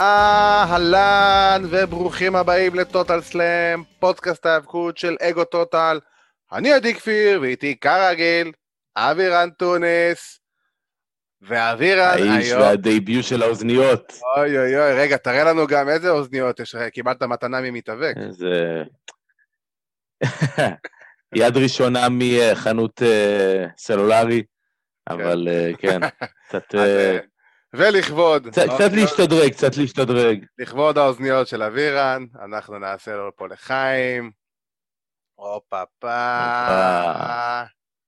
אהלן וברוכים הבאים לטוטל סלאם, פודקאסט ההיאבקות של אגו טוטל. אני עדי כפיר ואיתי כרגיל אבירן טונס. ואבירן היום... האיש והדייביוט של האוזניות. אוי אוי אוי, רגע, תראה לנו גם איזה אוזניות יש לך, קיבלת מתנה ממתאבק. איזה... יד ראשונה מחנות uh, סלולרי, אבל uh, כן, קצת... ולכבוד... קצת, להשתדרג, קצת להשתדרג. לכבוד האוזניות של אבירן, אנחנו נעשה לו פה לחיים. הופה פה.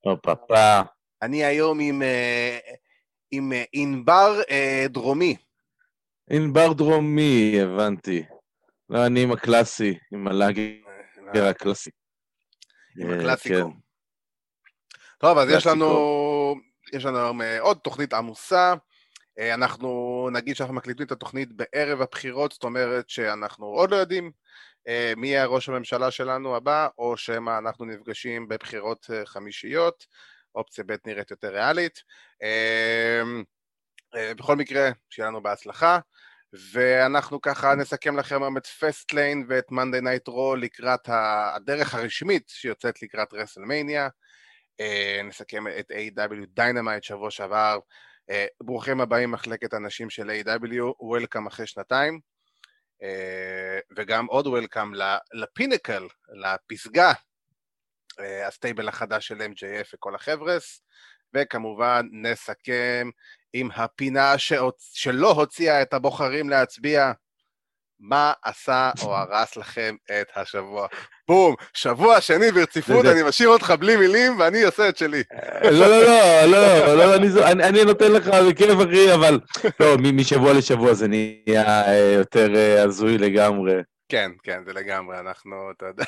הופה פה. אני היום עם, עם ענבר דרומי. ענבר דרומי, הבנתי. לא, אני עם הקלאסי, עם הלאגר הקלאסי. עם הקלאסיקו. כן. טוב, אז יש לנו, יש לנו היום עוד תוכנית עמוסה. אנחנו נגיד שאנחנו מקליטים את התוכנית בערב הבחירות, זאת אומרת שאנחנו עוד לא יודעים מי יהיה ראש הממשלה שלנו הבא, או שמא אנחנו נפגשים בבחירות חמישיות, אופציה ב' נראית יותר ריאלית. בכל מקרה, שיהיה לנו בהצלחה. ואנחנו ככה נסכם לכם היום את Fastlane ואת Monday Night Raw לקראת הדרך הרשמית שיוצאת לקראת WrestleMania. נסכם את AEW Dynamite שבוע שעבר. ברוכים הבאים מחלקת הנשים של AEW welcome אחרי שנתיים. וגם עוד welcome ל Pinnacle, לפסגה, ה stable החדש של MJF וכל החבר'ס. וכמובן נסכם עם הפינה שהוצ... שלא הוציאה את הבוחרים להצביע. מה עשה או הרס לכם את השבוע? בום, שבוע שני ברציפות, אני משאיר אותך בלי מילים ואני עושה את שלי. לא, לא, לא, לא, לא, אני נותן לך בכיף אחי, אבל לא, משבוע לשבוע זה נהיה יותר הזוי לגמרי. כן, כן, זה לגמרי, אנחנו, אתה יודע.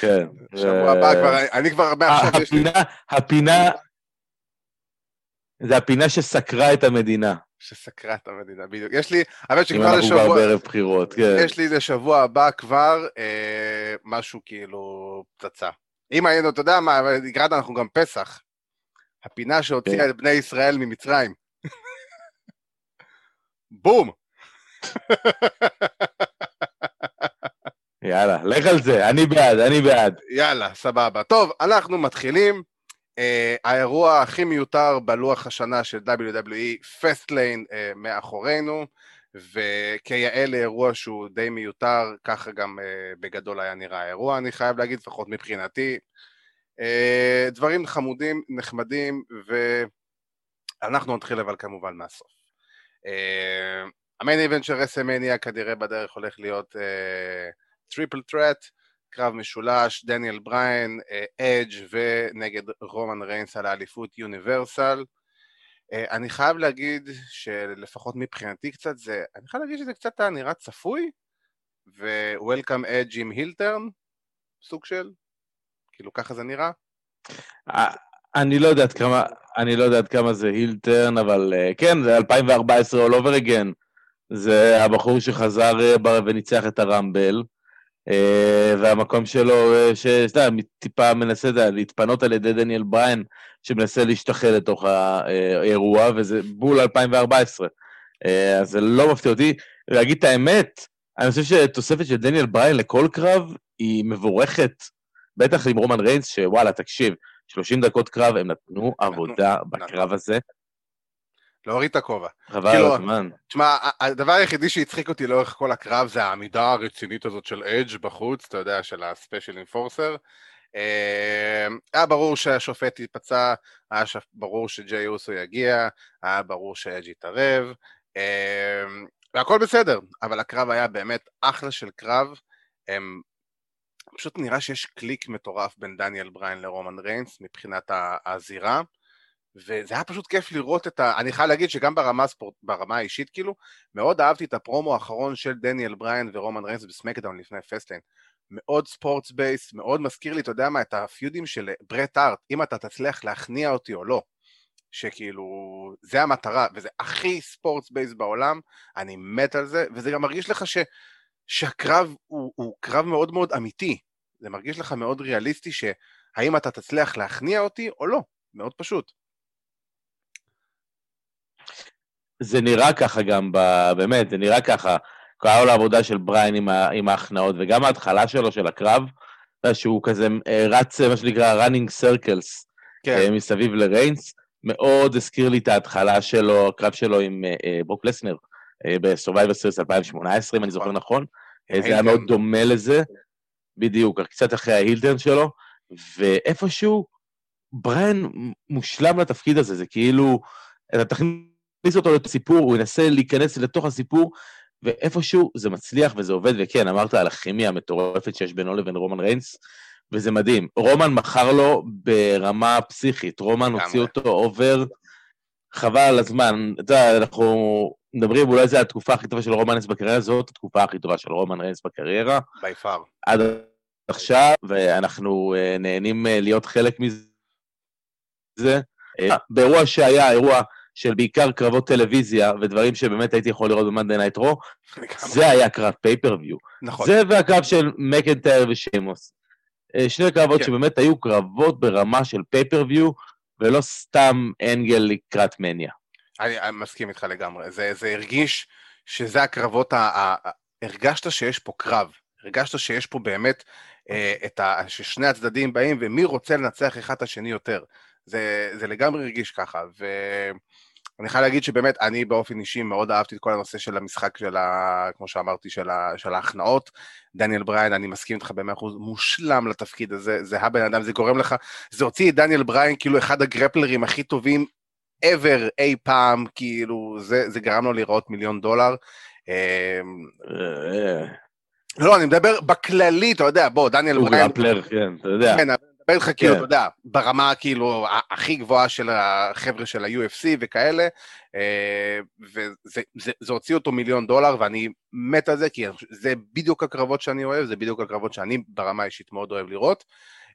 כן. שבוע הבא כבר, אני כבר מעכשיו יש לי... הפינה, זה הפינה שסקרה את המדינה. שסקרה את המדינה, בדיוק. יש לי, האמת שכבר לשבוע... אם אנחנו כבר בערב בחירות, כן. יש לי לשבוע הבא כבר אה, משהו כאילו פצצה. אם היינו, אתה יודע מה, לקראת אנחנו גם פסח. הפינה שהוציאה כן. את בני ישראל ממצרים. בום! יאללה, לך על זה, אני בעד, אני בעד. יאללה, סבבה. טוב, אנחנו מתחילים. Uh, האירוע הכי מיותר בלוח השנה של WWE, פסטליין uh, מאחורינו, וכיאה לאירוע שהוא די מיותר, ככה גם uh, בגדול היה נראה האירוע, אני חייב להגיד, לפחות מבחינתי. Uh, דברים חמודים, נחמדים, ואנחנו נתחיל אבל כמובן מהסוף. ה main event של WrestleMania כנראה בדרך הולך להיות triple threat, קרב משולש, דניאל בריין, אדג' ונגד רומן ריינס על האליפות Universal. אני חייב להגיד שלפחות מבחינתי קצת זה, אני חייב להגיד שזה קצת נראה צפוי, ו-Welcome Edge עם הילטרן, סוג של, כאילו ככה זה נראה. אני לא יודעת כמה, אני לא יודעת כמה זה הילטרן, אבל כן, זה 2014 all over again. זה הבחור שחזר וניצח את הרמבל. אה, והמקום שלו, אה, שאתה יודע, טיפה מנסה להתפנות על ידי דניאל בריין, שמנסה להשתחל לתוך האירוע, וזה בול 2014. אה, אז זה לא מפתיע אותי. להגיד את האמת, אני חושב שתוספת של דניאל בריין לכל קרב היא מבורכת, בטח עם רומן ריינס, שוואלה, תקשיב, 30 דקות קרב, הם נתנו עבודה בקרב הזה. להוריד את הכובע. חבל כאילו, הזמן. תשמע, הדבר היחידי שהצחיק אותי לאורך כל הקרב זה העמידה הרצינית הזאת של אדג' בחוץ, אתה יודע, של הספיישל אינפורסר. היה ברור שהשופט ייפצע, היה ברור שג'יי אוסו יגיע, היה ברור שאדג' יתערב, אמ, והכל בסדר, אבל הקרב היה באמת אחלה של קרב. פשוט נראה שיש קליק מטורף בין דניאל בריין לרומן ריינס מבחינת הזירה. וזה היה פשוט כיף לראות את ה... אני חייב להגיד שגם ברמה, הספורט, ברמה האישית, כאילו, מאוד אהבתי את הפרומו האחרון של דניאל בריין ורומן ריינס ב SmackDown לפני Fastlane. מאוד sports based, מאוד מזכיר לי, אתה יודע מה, את הפיודים של ברט הארט, אם אתה תצליח להכניע אותי או לא. שכאילו, זה המטרה, וזה הכי sports based בעולם, אני מת על זה, וזה גם מרגיש לך ש... שהקרב הוא, הוא קרב מאוד מאוד אמיתי. זה מרגיש לך מאוד ריאליסטי שהאם אתה תצליח להכניע אותי או לא, מאוד פשוט. זה נראה ככה גם, ב, באמת, זה נראה ככה. כל העבודה של בריין עם, ה, עם ההכנעות, וגם ההתחלה שלו, של הקרב, שהוא כזה אה, רץ, מה שנקרא running circles, כן. אה, מסביב לריינס, מאוד הזכיר לי את ההתחלה שלו, הקרב שלו עם ברוק לסנר, ב-Survivor Series 2018, אם אני זוכר נכון. זה היה מאוד דומה לזה, בדיוק, קצת אחרי ההילטרן שלו, ואיפשהו בריין מושלם לתפקיד הזה, זה כאילו, אתה תכניס אותו לסיפור, הוא ינסה להיכנס לתוך הסיפור, ואיפשהו זה מצליח וזה עובד, וכן, אמרת על הכימיה המטורפת שיש בינו לבין רומן ריינס, וזה מדהים. רומן מכר לו ברמה פסיכית, רומן הוציא אותו over, חבל על הזמן. אתה יודע, אנחנו מדברים, אולי זו התקופה הכי טובה של רומן ריינס בקריירה, זאת התקופה הכי טובה של רומן ריינס בקריירה. By far. עד עכשיו, ואנחנו uh, נהנים uh, להיות חלק מזה. Uh, באירוע שהיה, אירוע של בעיקר קרבות טלוויזיה ודברים שבאמת הייתי יכול לראות ב Monday Night Raw, זה היה קרב pay-per-view. נכון. זה והקרב של מקנטייר ושיימוס. Uh, שני קרבות כן. שבאמת היו קרבות ברמה של pay-per-view, ולא סתם angle לקראת מניה. אני, אני מסכים איתך לגמרי. זה, זה הרגיש שזה הקרבות, ה, ה, הרגשת שיש פה קרב. הרגשת שיש פה באמת אה, את ה... ששני הצדדים באים ומי רוצה לנצח אחד את השני יותר. זה, זה לגמרי הרגיש ככה, ואני חייב להגיד שבאמת, אני באופן אישי מאוד אהבתי את כל הנושא של המשחק של ה... כמו שאמרתי, של, ה, של ההכנעות. דניאל בריין, אני מסכים איתך במאה אחוז, מושלם לתפקיד הזה, זה הבן אדם, זה גורם לך, זה הוציא את דניאל בריין כאילו אחד הגרפלרים הכי טובים ever אי פעם, כאילו, זה, זה גרם לו לראות מיליון דולר. אה, אה, לא, אני מדבר בכללי, אתה יודע, בוא, דניאל בריין... הוא גרפלר, כן, אתה יודע. כן, איתך כאילו, כן. אתה יודע, ברמה כאילו הכי גבוהה של החבר'ה של ה-UFC וכאלה, אה, וזה הוציא אותו מיליון דולר, ואני מת על זה, כי זה בדיוק הקרבות שאני אוהב, זה בדיוק הקרבות שאני ברמה האישית מאוד אוהב לראות.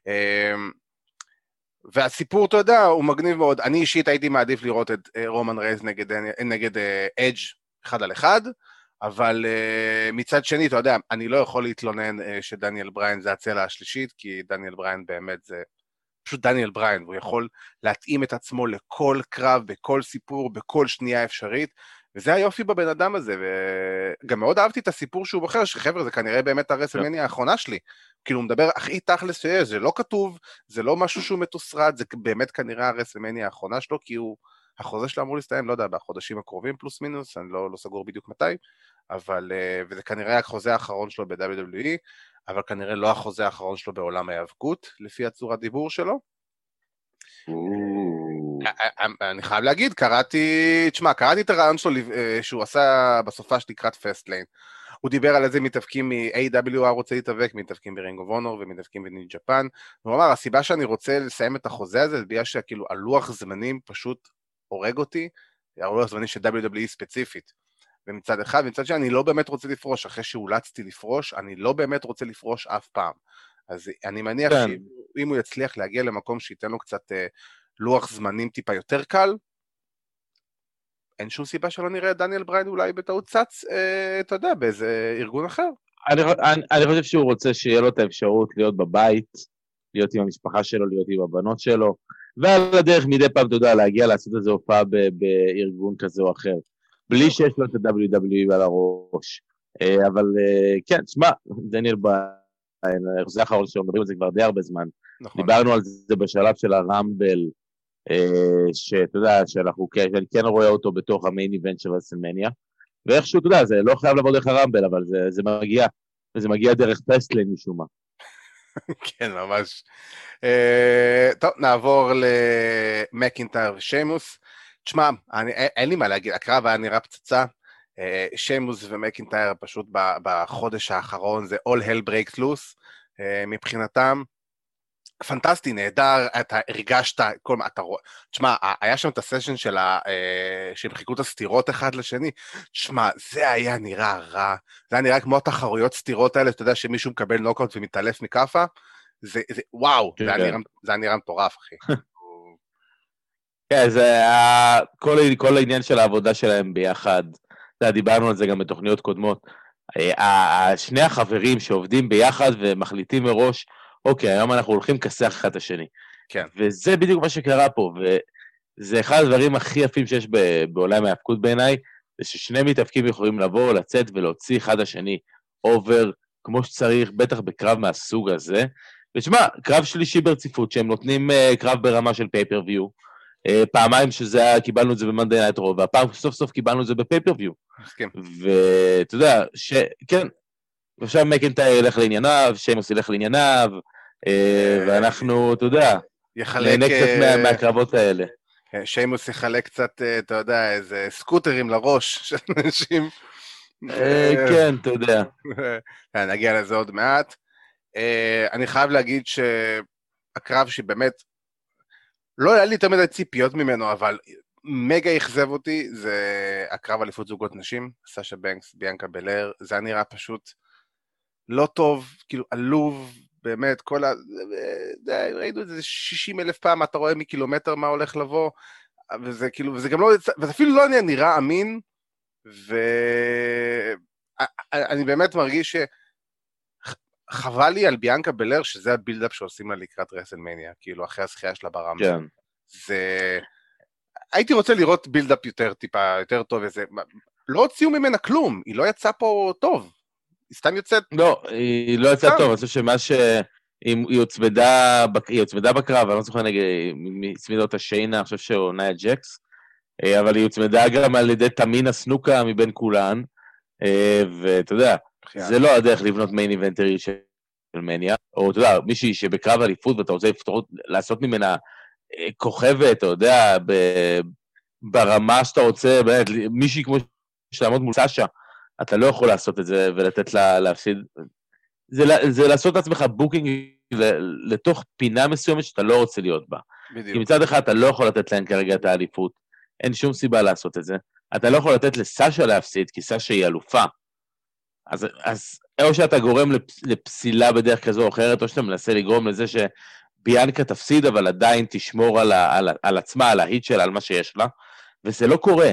אה, והסיפור, אתה יודע, הוא מגניב מאוד. אני אישית הייתי מעדיף לראות את אה, רומן רייז נגד אדג' אחד על אחד, אבל uh, מצד שני, אתה יודע, אני לא יכול להתלונן uh, שדניאל בריין זה הצלע השלישית, כי דניאל בריין באמת זה פשוט דניאל בריין, והוא יכול להתאים את עצמו לכל קרב, בכל סיפור, בכל שנייה אפשרית, וזה היופי בבן אדם הזה, וגם מאוד אהבתי את הסיפור שהוא בוחר, שחבר'ה, זה כנראה באמת הרסלמניה האחרונה שלי. כאילו, הוא מדבר הכי תכלס שיש, זה לא כתוב, זה לא משהו שהוא מתוסרט, זה באמת כנראה הרסלמניה האחרונה שלו, כי הוא... החוזה שלו אמור להסתיים, לא יודע, בחודשים הקרובים פלוס מינוס, אני לא, לא סגור בדיוק מתי, אבל, אה, וזה כנראה החוזה האחרון שלו ב-WWE, אבל כנראה לא החוזה האחרון שלו בעולם ההיאבקות, לפי הצורת דיבור שלו. אני חייב להגיד, קראתי, תשמע, קראתי את הריאיון שלו אה, שהוא עשה בסופה לקראת Fastlane. הוא דיבר על איזה מתאבקים מ-AEW הוא רוצה להתאבק, מתאבקים ב Ring of Honor ומתאבקים ב New Japan. הוא אמר, הסיבה שאני רוצה לסיים את החוזה הזה, זה בגלל שכאילו הלוח זמנים פשוט הורג אותי, הלוח זמנים של WWE ספציפית. ומצד אחד, ומצד שני, אני לא באמת רוצה לפרוש, אחרי שאולצתי לפרוש, אני לא באמת רוצה לפרוש אף פעם. אז אני מניח כן. שאם הוא יצליח להגיע למקום שייתן לו קצת אה, לוח זמנים טיפה יותר קל, אין שום סיבה שלא נראה את דניאל בריין אולי בטעות צץ, אה, אתה יודע, באיזה ארגון אחר. אני, אני, אני חושב שהוא רוצה שיהיה לו את האפשרות להיות בבית, להיות עם המשפחה שלו, להיות עם הבנות שלו, ועל הדרך מדי פעם, אתה יודע, להגיע לעשות איזו הופעה בארגון כזה או אחר. בלי שיש לו את ה-WWE על הראש. אה, אבל אה, כן, שמע, דניאל בחוזה האחרון שלו, מדברים על זה כבר די הרבה זמן. נכון. דיברנו על זה בשלב של ה Rumble, אה, שאתה יודע, שאנחנו, שאני כן רואה אותו בתוך ה main event של WrestleMania. ואיכשהו, אתה יודע, זה לא חייב לבוא דרך ה Rumble, אבל זה, זה מגיע, וזה מגיע דרך Fastlane משום מה. כן, ממש. Uh, טוב, נעבור למקינטייר ושיימוס. תשמע, אין לי מה להגיד, הקרב היה נראה פצצה. אה, שיימוס ומקינטייר פשוט בחודש האחרון זה all hell breaks loose אה, מבחינתם. פנטסטי, נהדר, אתה הרגשת, כל מה, אתה רואה, תשמע, היה שם את הסשן של ה... אה, שהם חיכו את הסתירות אחד לשני, תשמע, זה היה נראה רע, זה היה נראה כמו התחרויות סתירות האלה, אתה יודע שמישהו מקבל נוקאוט ומתעלף מכאפה, זה, זה, וואו, זה היה כן. נראה מטורף, אחי. כן, זה היה כל, כל העניין של העבודה שלהם ביחד. אתה יודע, דיברנו על זה גם בתוכניות קודמות. אה, שני החברים שעובדים ביחד ומחליטים מראש, אוקיי, היום אנחנו הולכים לכסח אחד את השני. כן. וזה בדיוק מה שקרה פה, זה אחד הדברים הכי יפים שיש בעולם ההאבקות בעיניי, זה ששני מתאבקים יכולים לבוא, לצאת ולהוציא אחד השני over כמו שצריך, בטח בקרב מהסוג הזה. ותשמע, קרב שלישי ברציפות, שהם נותנים uh, קרב ברמה של pay-per-view. Uh, פעמיים שזה היה, קיבלנו את זה ב Monday Night Raw, והפעם סוף סוף קיבלנו את זה ב pay-per-view. מסכים. ואתה יודע, ש... כן, ועכשיו מקנטייר ילך לענייניו, שיימוס ילך לענייניו, uh, ואנחנו, אתה יודע. נהנה קצת מה, מהקרבות האלה. שיימוס יחלק קצת, אתה יודע, איזה סקוטרים לראש של אנשים. כן, אתה יודע. נגיע לזה עוד מעט. אני חייב להגיד שהקרב שבאמת, לא היה לי יותר מדי ציפיות ממנו, אבל מגה אכזב אותי, זה הקרב אליפות זוגות נשים, סאשה בנקס, ביאנקה בלר, זה היה נראה פשוט לא טוב, כאילו עלוב, באמת, כל ה... ראינו את זה 60 אלף פעם, אתה רואה מקילומטר מה הולך לבוא, וזה כאילו, וזה גם לא, וזה אפילו לא נראה אמין, ואני באמת מרגיש ש... חבל לי על ביאנקה בלר שזה ה build-up שעושים לה לקראת WrestleMania, כאילו אחרי הזכייה שלה ב Rumble. כן. זה... הייתי רוצה לראות build-up יותר טיפה, יותר טוב איזה... לא הוציאו ממנה כלום, היא לא יצאה פה טוב. היא סתם יוצאת... לא, היא לא יצאה טוב, אני חושב שמה ש... היא הוצמדה, היא הוצמדה בקרב, אני לא זוכר נגיד, מי הצמידה אותה שיינה, אני חושב שהוא נאיה ג'קס, אה, אבל היא הוצמדה גם על ידי תמינה סנוקה מבין כולן, אה, ואתה יודע, זה לא הדרך לבנות מיין איבנטרי של מניה, או אתה יודע, מישהי שבקרב אליפות ואתה רוצה לפתור, לעשות ממנה אה, כוכבת, אתה יודע, ברמה שאתה רוצה, באמת, מישהי כמו שתעמוד מול סאשה, אתה לא יכול לעשות את זה ולתת לה להפסיד. זה, זה לעשות את עצמך booking לתוך פינה מסוימת שאתה לא רוצה להיות בה. בדיוק. כי מצד אחד אתה לא יכול לתת להם כרגע את האליפות, אין שום סיבה לעשות את זה. אתה לא יכול לתת לסאשה להפסיד, כי סאשה היא אלופה. אז, אז או שאתה גורם לפס, לפסילה בדרך כזו או אחרת, או שאתה מנסה לגרום לזה שביאנקה תפסיד, אבל עדיין תשמור על, ה, על, על עצמה, על ה heat שלה, על מה שיש לה, וזה לא קורה.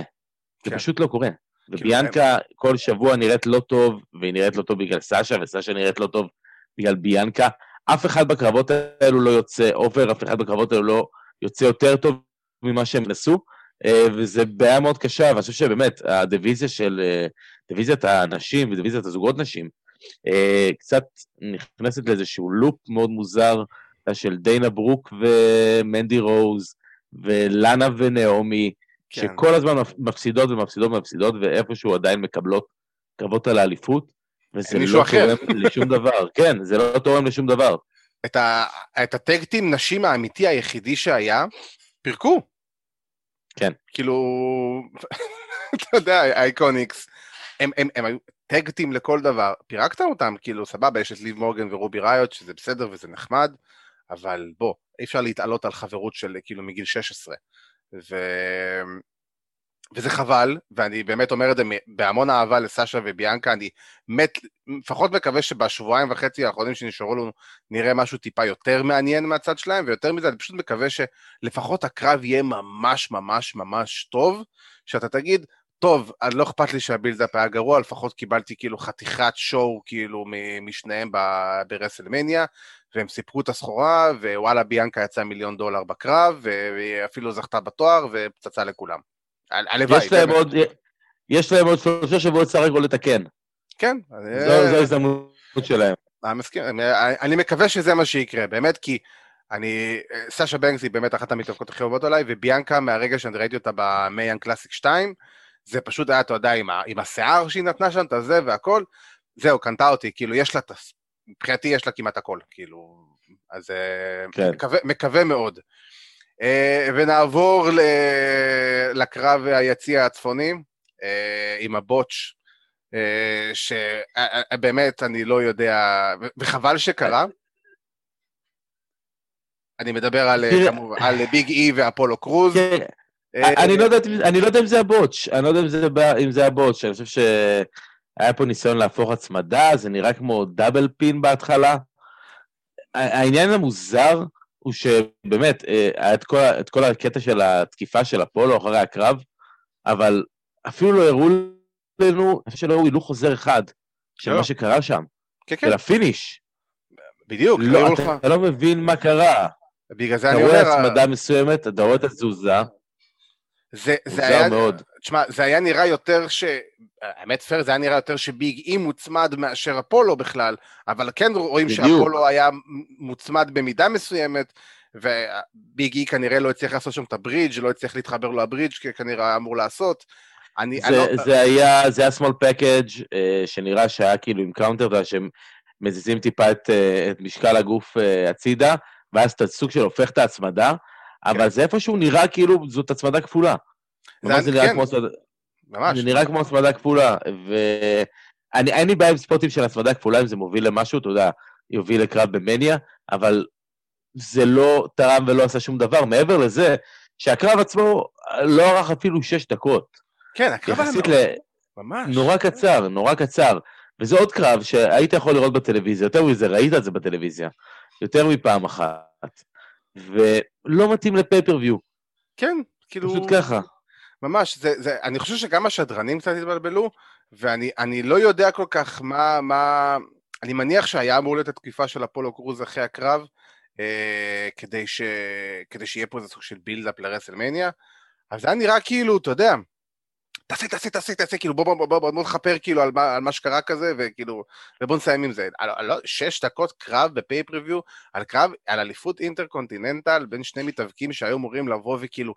זה כן. פשוט לא קורה. וביאנקה כל שבוע נראית לא טוב, והיא נראית לא טוב בגלל סאשה, וסאשה נראית לא טוב בגלל ביאנקה. אף אחד בקרבות האלו לא יוצא over, אף אחד בקרבות האלו לא יוצא יותר טוב ממה שהם נכנסו, אה, וזה בעיה מאוד קשה, ואני חושב שבאמת, הדיוויזיה של, אה, דיוויזיית הנשים ודיוויזיית הזוגות נשים, אה, קצת נכנסת לאיזשהו לופ מאוד מוזר של דיינה ברוק ומנדי רוז, ולאנה ונעמי, כן. שכל הזמן מפסידות ומפסידות ומפסידות, ואיפשהו עדיין מקבלות קרבות על האליפות, וזה לא אחר. תורם לשום דבר. כן, זה לא תורם לשום דבר. את, ה, את הטקטים נשים האמיתי היחידי שהיה, פירקו. כן. כאילו, אתה יודע, אייקוניקס, הם, הם, הם היו טקטים לכל דבר, פירקת אותם, כאילו, סבבה, יש את ליב מורגן ורובי ראיות, שזה בסדר וזה נחמד, אבל בוא, אי אפשר להתעלות על חברות של כאילו מגיל 16. ו... וזה חבל, ואני באמת אומר את זה בהמון אהבה לסאשה וביאנקה, אני מת, לפחות מקווה שבשבועיים וחצי האחרונים שנשארו לנו נראה משהו טיפה יותר מעניין מהצד שלהם, ויותר מזה אני פשוט מקווה שלפחות הקרב יהיה ממש ממש ממש טוב, שאתה תגיד, טוב, אני לא אכפת לי שהבילדאפ היה גרוע, לפחות קיבלתי כאילו חתיכת שואו כאילו משניהם ברסלמניה, והם סיפרו את הסחורה, ווואלה ביאנקה יצא מיליון דולר בקרב, ואפילו זכתה בתואר, ופצצה לכולם. הלוואי. יש להם עוד, יש להם עוד שלושה שבועות סך הכל לתקן. כן. זו ההזדמנות שלהם. אני מסכים, אני מקווה שזה מה שיקרה, באמת, כי אני, סאשה בנקס היא באמת אחת המתאבקות הכי אוהבות עליי, וביאנקה, מהרגע שאני ראיתי אותה במאיין קלאסיק 2, זה פשוט היה, אתה יודע, עם, ה, עם השיער שהיא נתנה שם, את הזה והכל, זהו, קנתה אותי, כאילו, יש לה, מבחינתי יש לה כמעט הכל, כאילו, אז אה, כן. מקווה, מקווה מאוד. Uh, ונעבור ל... לקרב היציע הצפוני, uh, עם הבוטש, שבאמת אני לא יודע, וחבל שקרה. אני מדבר על, כמובן, על ביג אי ואפולו קרוז. כן. אני לא, לא יודע אם זה ה botch, אני לא יודע אם זה ה botch, אני חושב שהיה פה ניסיון להפוך הצמדה, זה נראה כמו double pin בהתחלה. העניין המוזר הוא שבאמת, אה, היה את כל, את כל הקטע של התקיפה של אפולו אחרי הקרב, אבל אפילו לא הראו לנו, אני חושב שלא הראו הילוך חוזר אחד של לא. מה שקרה שם, כן, כן. של ה finish. בדיוק, לא, אתה, אתה לא מבין מה קרה. בגלל זה אני אומר... אתה רואה הצמדה מסוימת, אתה רואה את התזוזה, זה, זה היה, מאוד. תשמע, זה היה נראה יותר ש... האמת פייר, זה היה נראה יותר שביג אי מוצמד מאשר אפולו בכלל, אבל כן רואים בדיוק. שאפולו היה מוצמד במידה מסוימת, וביג אי כנראה לא הצליח לעשות שם את הברידג', לא הצליח להתחבר לו הברידג', כי כנראה היה אמור לעשות. אני, אני זה, לא... זה היה, זה היה small package אה, שנראה שהיה כאילו עם counter, שהם מזיזים טיפה את, אה, את משקל הגוף אה, הצידה, ואז אתה סוג של הופך את ההצמדה, אבל זה איפשהו נראה כאילו זאת הצמדה כפולה. זה נראה כן, כמו ממש. זה נראה כמו הצמדה כפולה, ואני, אין לי בעיה עם ספוטים של הצמדה כפולה, אם זה מוביל למשהו, אתה יודע, יוביל לקרב במניה, אבל זה לא תרם ולא עשה שום דבר. מעבר לזה, שהקרב עצמו לא ארך אפילו שש דקות. כן, הקרב היה מאוד- ל... ממש. נורא קצר, נורא קצר. וזה עוד קרב שהיית יכול לראות בטלוויזיה, יותר מזה, ראית את זה בטלוויזיה, יותר מפעם אחת. ולא מתאים לפייפריוויו, כן, כאילו... פשוט ככה. ממש, זה, זה, אני חושב שגם השדרנים קצת התבלבלו, ואני אני לא יודע כל כך מה, מה... אני מניח שהיה אמור להיות התקיפה של אפולו קרוז אחרי הקרב, אה, כדי, ש, כדי שיהיה פה איזה סוג של בילדאפ לרסלמניה, אבל זה היה נראה כאילו, אתה יודע, תעשה, תעשה, תעשה, תעשה, כאילו בוא, בוא, בוא, בוא, בוא, בוא נכפר כאילו על מה, על מה שקרה כזה, וכאילו, ובוא נסיים עם זה. על, על, על, שש דקות קרב בפייפריוויו, על קרב, על אליפות אינטרקונטיננטל בין שני מתאבקים שהיו אמורים לבוא וכאילו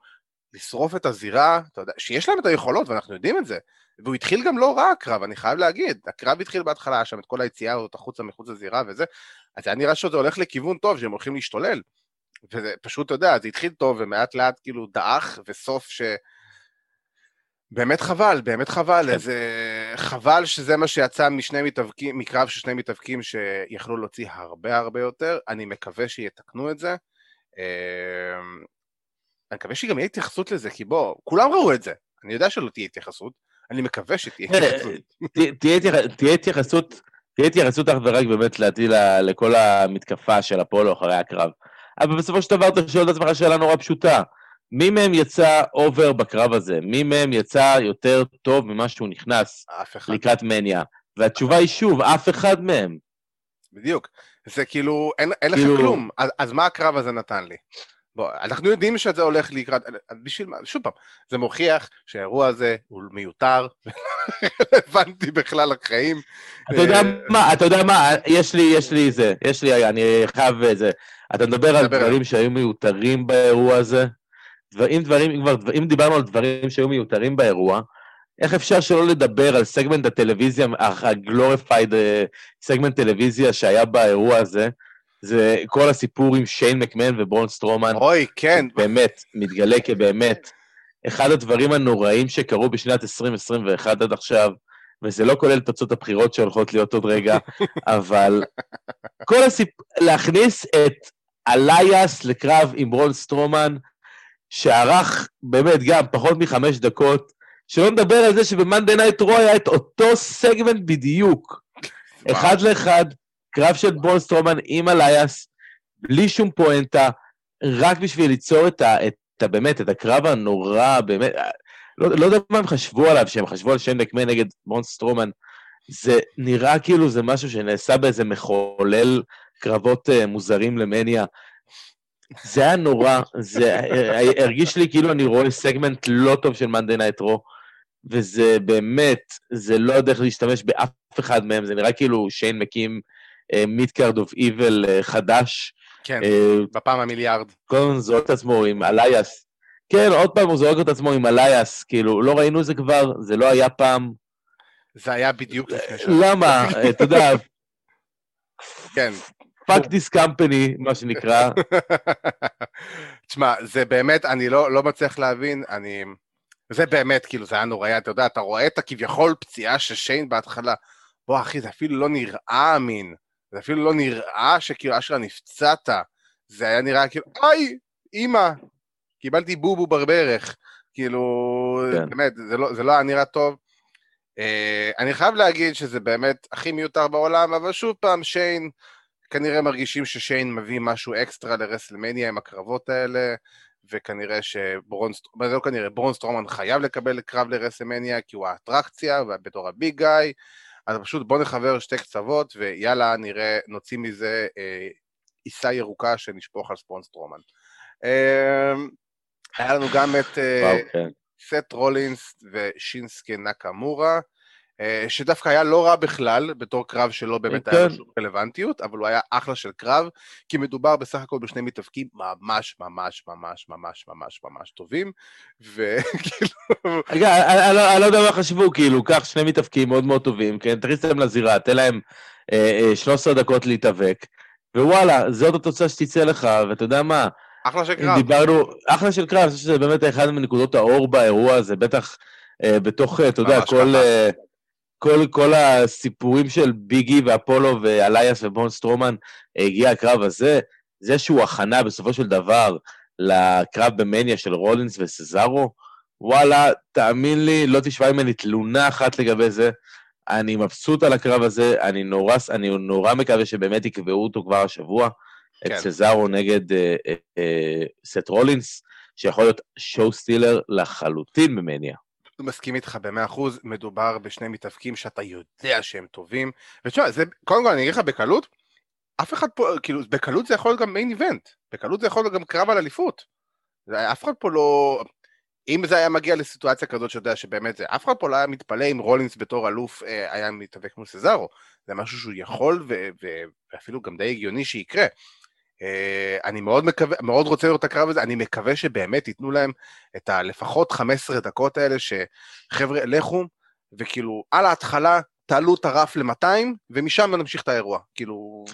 לשרוף את הזירה, אתה יודע, שיש להם את היכולות, ואנחנו יודעים את זה. והוא התחיל גם לא רע הקרב, אני חייב להגיד. הקרב התחיל בהתחלה, שם את כל היציאה הזאת החוצה מחוץ לזירה וזה, אז היה נראה שזה הולך לכיוון טוב, שהם הולכים להשתולל. וזה פשוט, אתה יודע, זה התחיל טוב, ומעט לאט כאילו דעך, וסוף ש... באמת חבל, באמת חבל, כן. זה חבל שזה מה שיצא משני מתאבקים, מקרב של שני מתאבקים שיכלו להוציא הרבה הרבה יותר, אני מקווה שיתקנו את זה. אני מקווה שגם יהיה התייחסות לזה, כי בוא, כולם ראו את זה, אני יודע שלא תהיה התייחסות, אני מקווה שתהיה התייחסות. תהיה התייח- תהיה התייחסות, תהיה התייחסות אך ורק באמת להטיל ל- לכל המתקפה של אפולו אחרי הקרב. אבל בסופו של דבר אתה שואל את עצמך שאלה נורא פשוטה. מי מהם יצא אובר בקרב הזה? מי מהם יצא יותר טוב ממה שהוא נכנס לקראת מניה? והתשובה היא שוב, אף אחד מהם. בדיוק. זה כאילו, אין, אין לך כאילו- כלום, אז, אז מה הקרב הזה נתן לי? בוא, אנחנו יודעים שזה הולך לקראת, בשביל מה, שוב פעם, זה מוכיח שהאירוע הזה הוא מיותר, רלוונטי בכלל לחיים. אתה יודע אה, מה, אתה יודע מה, יש לי, יש לי זה, יש לי, אני חייב זה. אתה מדבר על דבר דברים שהיו מיותרים באירוע הזה? אם דברים, אם כבר, אם דיברנו על דברים שהיו מיותרים באירוע, איך אפשר שלא לדבר על סגמנט הטלוויזיה, ה glorified סגמנט טלוויזיה שהיה באירוע הזה? זה כל הסיפור עם שיין מקמן וברון סטרומן, אוי, כן, באמת, מתגלה כבאמת אחד הדברים הנוראים שקרו בשנת 2021 עד עכשיו, וזה לא כולל תוצאות הבחירות שהולכות להיות עוד רגע, אבל כל הסיפור, להכניס את אלייס לקרב עם ברון סטרומן, שארך באמת גם פחות מחמש דקות, שלא נדבר על זה שבמאנדי נייט רו היה את אותו סגמנט בדיוק. אחד לאחד, קרב של ברון סטרומן עם אלייס, בלי שום פואנטה, רק בשביל ליצור את ה... את ה באמת, את הקרב הנורא, באמת, לא, לא יודע מה הם חשבו עליו, שהם חשבו על שיין מקמן נגד ברון סטרומן, זה נראה כאילו זה משהו שנעשה באיזה מחולל קרבות uh, מוזרים למניה. זה היה נורא, זה הרגיש לי כאילו אני רואה סגמנט לא טוב של מאנדי נייט רו, וזה באמת, זה לא איך להשתמש באף אחד מהם, זה נראה כאילו שיין מקים midcard of evil חדש. כן, אה, בפעם המיליארד. כל הזמן זורק את עצמו עם אלייס. כן, עוד פעם הוא זורק את עצמו עם אלייס, כאילו, לא ראינו את זה כבר, זה לא היה פעם. זה היה בדיוק לפני שנה. למה? אתה יודע, כן. fuck this company, מה שנקרא. תשמע, זה באמת, אני לא, לא מצליח להבין, אני... זה באמת, כאילו, זה היה נוראי, אתה יודע, אתה רואה את הכביכול פציעה של שיין בהתחלה. בוא, אחי, זה אפילו לא נראה אמין. זה אפילו לא נראה שכאילו אשכרה נפצעת. זה היה נראה כאילו, איי, אימא, קיבלתי בובו בברך. כאילו, כן. באמת, זה לא, זה לא היה נראה טוב. Uh, אני חייב להגיד שזה באמת הכי מיותר בעולם, אבל שוב פעם, שיין, כנראה מרגישים ששיין מביא משהו אקסטרה לרסלמניה עם הקרבות האלה, וכנראה שברון, סטרומן, זה לא כנראה, ברון סטרומן חייב לקבל קרב לרסלמניה, כי הוא האטרקציה, בתור ה big guy, אז פשוט בוא נחבר שתי קצוות, ויאללה, נראה, נוציא מזה אה, עיסה ירוקה שנשפוך על ספון סטרומן. אה, היה לנו גם את... אה, כן. סט רולינס ושינסקי נקמורה. אה, שדווקא היה לא רע בכלל, בתור קרב שלא באמת היה לו כן. שום רלוונטיות, אבל הוא היה אחלה של קרב, כי מדובר בסך הכל בשני מתאבקים ממש ממש ממש ממש ממש ממש טובים, וכאילו... רגע, אני- אני לא- אני לא יודע מה חשבו, כאילו, קח שני מתאבקים מאוד מאוד טובים, כן, תכניס אותם לזירה, תן להם אה, אה, 13 דקות להתאבק, ווואלה, זאת התוצאה שתצא לך, ואתה יודע מה, אחלה של קרב. דיברנו, אחלה של קרב, אני חושב שזה באמת אחד מנקודות האור באירוע הזה, בטח אה, בתוך, אה, אתה יודע, כל. אה, כל, כל הסיפורים של ביגי ואפולו ואלייס ובון סטרומן, אה, הגיע הקרב הזה, זה איזשהו הכנה בסופו של דבר לקרב במניה של רולינס וסזארו, וואלה, תאמין לי, לא תשמע ממני תלונה אחת לגבי זה. אני מבסוט על הקרב הזה, אני נורא, אני נורא מקווה שבאמת יקבעו אותו כבר השבוע, כן. את סזארו נגד אה, אה, אה, סט רולינס, שיכול להיות שואו סטילר לחלוטין במניה. מסכים איתך במאה אחוז, מדובר בשני מתאבקים שאתה יודע שהם טובים, ותשמע, זה, קודם כל אני אגיד לך בקלות, אף אחד פה, כאילו, בקלות זה יכול להיות גם מיין איבנט, בקלות זה יכול להיות גם קרב על אליפות. אף אחד פה לא... אם זה היה מגיע לסיטואציה כזאת שאתה יודע שבאמת זה, אף אחד פה לא היה מתפלא אם רולינס בתור אלוף אה, היה מתאבק מול סזארו. זה משהו שהוא יכול ו- ו- ואפילו גם די הגיוני שיקרה. אה, אני מאוד מקווה, מאוד רוצה לראות את הקרב הזה, אני מקווה שבאמת ייתנו להם את הלפחות 15 דקות האלה, שחבר'ה, לכו, וכאילו, על ההתחלה תעלו את הרף ל-200, ומשם נמשיך את האירוע. כאילו,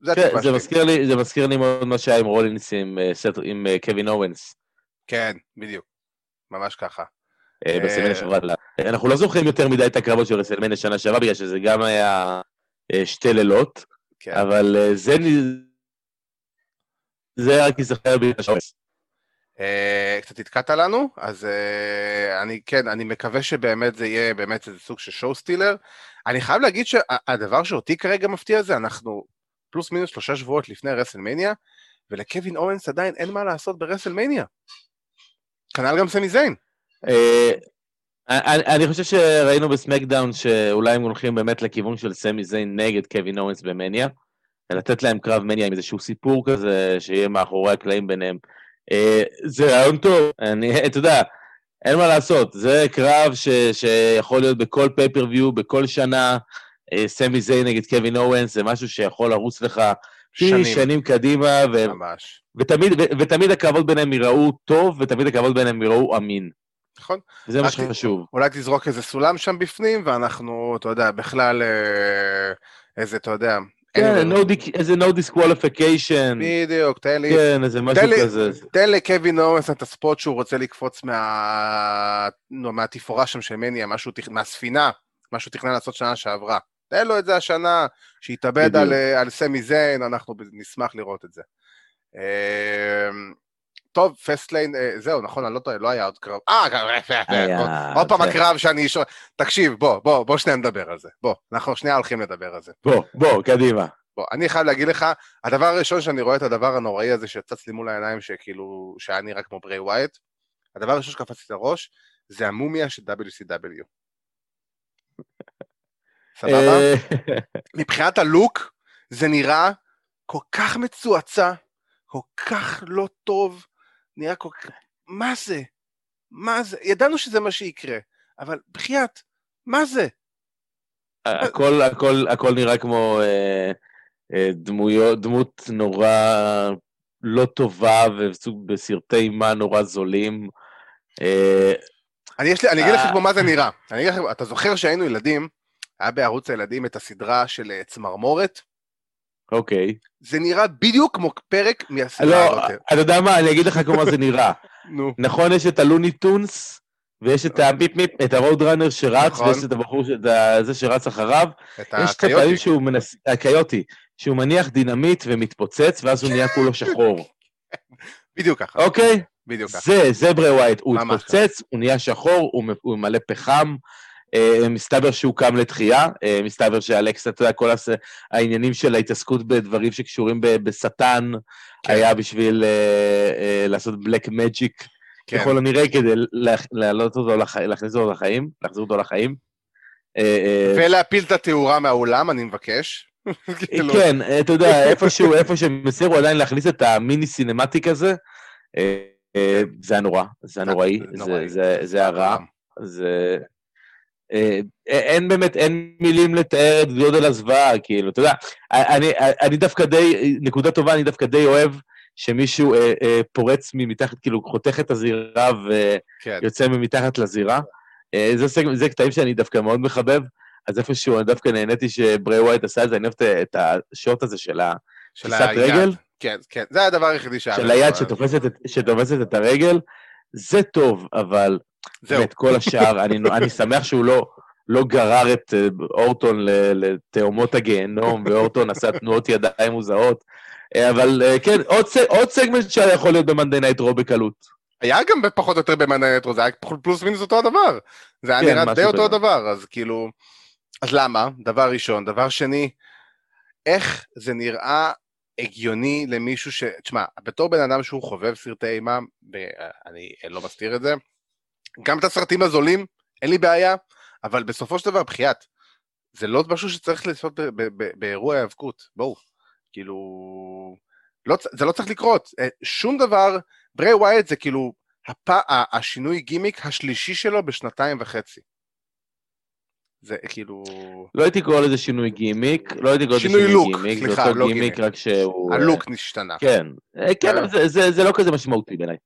זה כן, זה. מזכיר לי, זה מזכיר לי מאוד מה שהיה עם רולינס עם, אה, עם אה, קווין אוונס. כן, בדיוק. ממש ככה. אה, אה, ברסלמניה שעברה. לה. אנחנו לא זוכרים יותר מדי את הקרבות של רסלמניה שנה שעברה, בגלל שזה גם היה אה, שתי לילות, כן. אבל אה, זה זה רק ייזכר בגלל השעורס. אה, קצת התקעת לנו, אז אה, אני כן, אני מקווה שבאמת זה יהיה באמת איזה סוג של show stealer. אני חייב להגיד שהדבר שאותי כרגע מפתיע זה, אנחנו פלוס מינוס שלושה שבועות לפני רסלמניה, ולקווין אוונס עדיין אין מה לעשות ברסלמניה. כנ"ל גם סמי זיין. אה, אני, אני חושב שראינו בסמקדאון שאולי הם הולכים באמת לכיוון של סמי זיין נגד קווין אוונס במניה, לתת להם קרב מניה עם איזשהו סיפור כזה שיהיה מאחורי הקלעים ביניהם. אה, זה רעיון טוב, אני, אתה יודע, אין מה לעשות, זה קרב ש, שיכול להיות בכל pay-per-view, בכל שנה, אה, סמי זיין נגד קווין אורנס, זה משהו שיכול לרוץ לך שנים, שנים, קדימה, ו, ממש. ותמיד, ו, ותמיד הקרבות ביניהם ייראו טוב, ותמיד הקרבות ביניהם ייראו אמין. נכון? זה מה שחשוב. אולי תזרוק איזה סולם שם בפנים, ואנחנו, אתה יודע, בכלל אה, איזה, אתה יודע... כן, איזה no disqualification, בדיוק, תן לי... כן, איזה משהו כזה. תן לקווין אורנס את הספוט שהוא רוצה לקפוץ מהתפאורה שם של מניה, מהספינה, מה שהוא תכנן לעשות שנה שעברה. תן לו את זה השנה, שיתאבד. על, אה, על סמי זיין, אנחנו נשמח לראות את זה. טוב, פסטליין, אה, זהו, נכון, אני לא טועה, לא היה עוד קרב. אה, היה, עוד- פעם הקרב שאני... תקשיב, בוא, בוא, בוא שנייה נדבר על זה. בוא, אנחנו שנייה הולכים לדבר על זה. בוא, בוא, קדימה. בוא, אני חייב להגיד לך, הדבר הראשון שאני רואה את הדבר הנוראי הזה שצץ לי מול העיניים, שכאילו, שהיה נראה כמו ברי ווייט, הדבר הראשון שקפץ לי לראש, זה המומיה של WCW. סבבה? אה, מבחינת הלוק, זה נראה כל כך מצועצע, כל כך לא טוב, נראה כל כך... מה זה? מה זה? ידענו שזה מה שיקרה, אבל בחייאת, מה זה? הכל, הכל, הכל נראה כמו אה, אה, דמויות, דמות נורא לא טובה וסוג בסרטי אימה נורא זולים. אה, אני, יש לי, אני אגיד לך אה. כמו מה זה נראה. אני אגיד לך, אתה זוכר שהיינו ילדים, היה בערוץ הילדים את הסדרה של אה, צמרמורת? אוקיי. זה נראה בדיוק כמו פרק מהסדרה לא. אתה יודע מה, אני אגיד לך כמו מה זה נראה. נו, נכון, יש את הלוני טונס, ויש את המיפ מיפ, את הרוד ראנר שרץ, נכון. ויש את הבחור, את זה שרץ אחריו. את יש את הפעמים הקיוטי. שהוא מנס... הקיוטי, שהוא מניח דינמיט ומתפוצץ, ואז הוא נהיה כולו שחור. בדיוק ככה, אוקיי? בדיוק ככה. זה, זה ברי ווייט. הוא התפוצץ, הוא נהיה שחור, הוא מלא פחם. אה, מסתבר שהוא קם לתחייה, אה, מסתבר שאלכס, אתה יודע, כל הס... העניינים של ההתעסקות בדברים שקשורים ב- בשטן, כן. היה בשביל אה, אה, לעשות black magic, כן. ככל הנראה, כדי לה- להעלות אותו, לח... להכניס אותו לחיים, להחזיר אותו לחיים. ולהפיל את התאורה מהאולם, אני מבקש. כאילו, כן, אתה יודע, איפשהו, איפה שהם הצליחו עדיין להכניס את המיני סינמטיק הזה, זה היה נורא, זה היה נוראי, זה היה רע. זה... אה, אין באמת, אין מילים לתאר את גודל הזוועה, כאילו, אתה יודע, אני, אני דווקא די, נקודה טובה, אני דווקא די אוהב שמישהו אה, אה, פורץ ממתחת, כאילו, חותך את הזירה ויוצא כן. ממתחת לזירה. אה, זה, זה, זה קטעים שאני דווקא מאוד מחבב, אז איפשהו אני דווקא נהניתי שברי ווייט עשה את זה, אני אוהב את השוט הזה של התפיסת רגל. כן, כן, זה הדבר היחידי שהיה. של היד שתופסת, שתופסת את הרגל, זה טוב, אבל זהו. באמת, כל השאר, אני, אני שמח שהוא לא, לא גרר את אה, אורטון לתאומות הגיהנום, ואורטון עשה תנועות ידיים מוזרות. אה, אבל אה, כן, עוד, עוד סגמנט שהיה יכול להיות במאנדי נייט רו בקלות. היה גם פחות או יותר ב Monday Night Raw, זה היה פלוס מינוס אותו הדבר. זה היה כן, נראה די אותו דבר, אז כאילו... אז למה? דבר ראשון. דבר שני, איך זה נראה הגיוני למישהו ש... תשמע, בתור בן אדם שהוא חובב סרטי אימה, אני לא מסתיר את זה, גם את הסרטים הזולים, אין לי בעיה, אבל בסופו של דבר, בחייאת, זה לא משהו שצריך לעשות באירוע היאבקות, בואו, כאילו, לא, זה לא צריך לקרות, אה, שום דבר, ברי ווייט זה כאילו הפ... השינוי גימיק השלישי שלו בשנתיים וחצי. זה כאילו... לא הייתי קורא לזה שינוי גימיק, לא הייתי קורא לזה שינוי לוק, גימיק, סליחה, זה אותו לא גימיק, רק שהוא... הלוק נשתנה. כן, אה, כן, אבל זה, זה, זה לא כזה משמעותי בעיניי.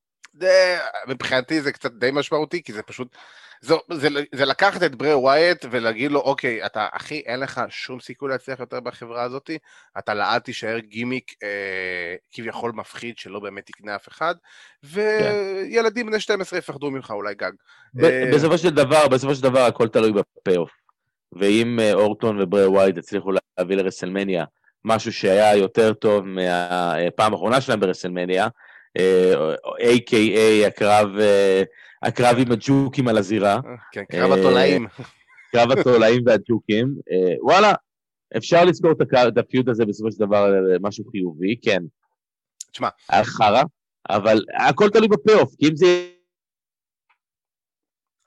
מבחינתי זה קצת די משמעותי, כי זה פשוט, זה, זה, זה לקחת את ברי ווייט ולהגיד לו, אוקיי, אתה, אחי, אין לך שום סיכוי להצליח יותר בחברה הזאת, אתה לעד תישאר גימיק אה, כביכול מפחיד שלא באמת יקנה אף אחד, וילדים בני 12 יפחדו ממך אולי גג. אה, בסופו של דבר, בסופו של דבר הכל תלוי ב payoff. ואם אה, אורטון וברי ווייט הצליחו להביא לרסלמניה משהו שהיה יותר טוב מהפעם האחרונה שלהם ברסלמניה, A.K.A. הקרב, אה, הקרב עם הג'וקים על הזירה. כן, קרב התולעים. קרב התולעים והג'וקים. אה, וואלה, אפשר לזכור את ה feud הזה בסופו של דבר משהו חיובי, כן. תשמע. היה חרא, אבל הכל תלוי ב payoff, כי אם זה...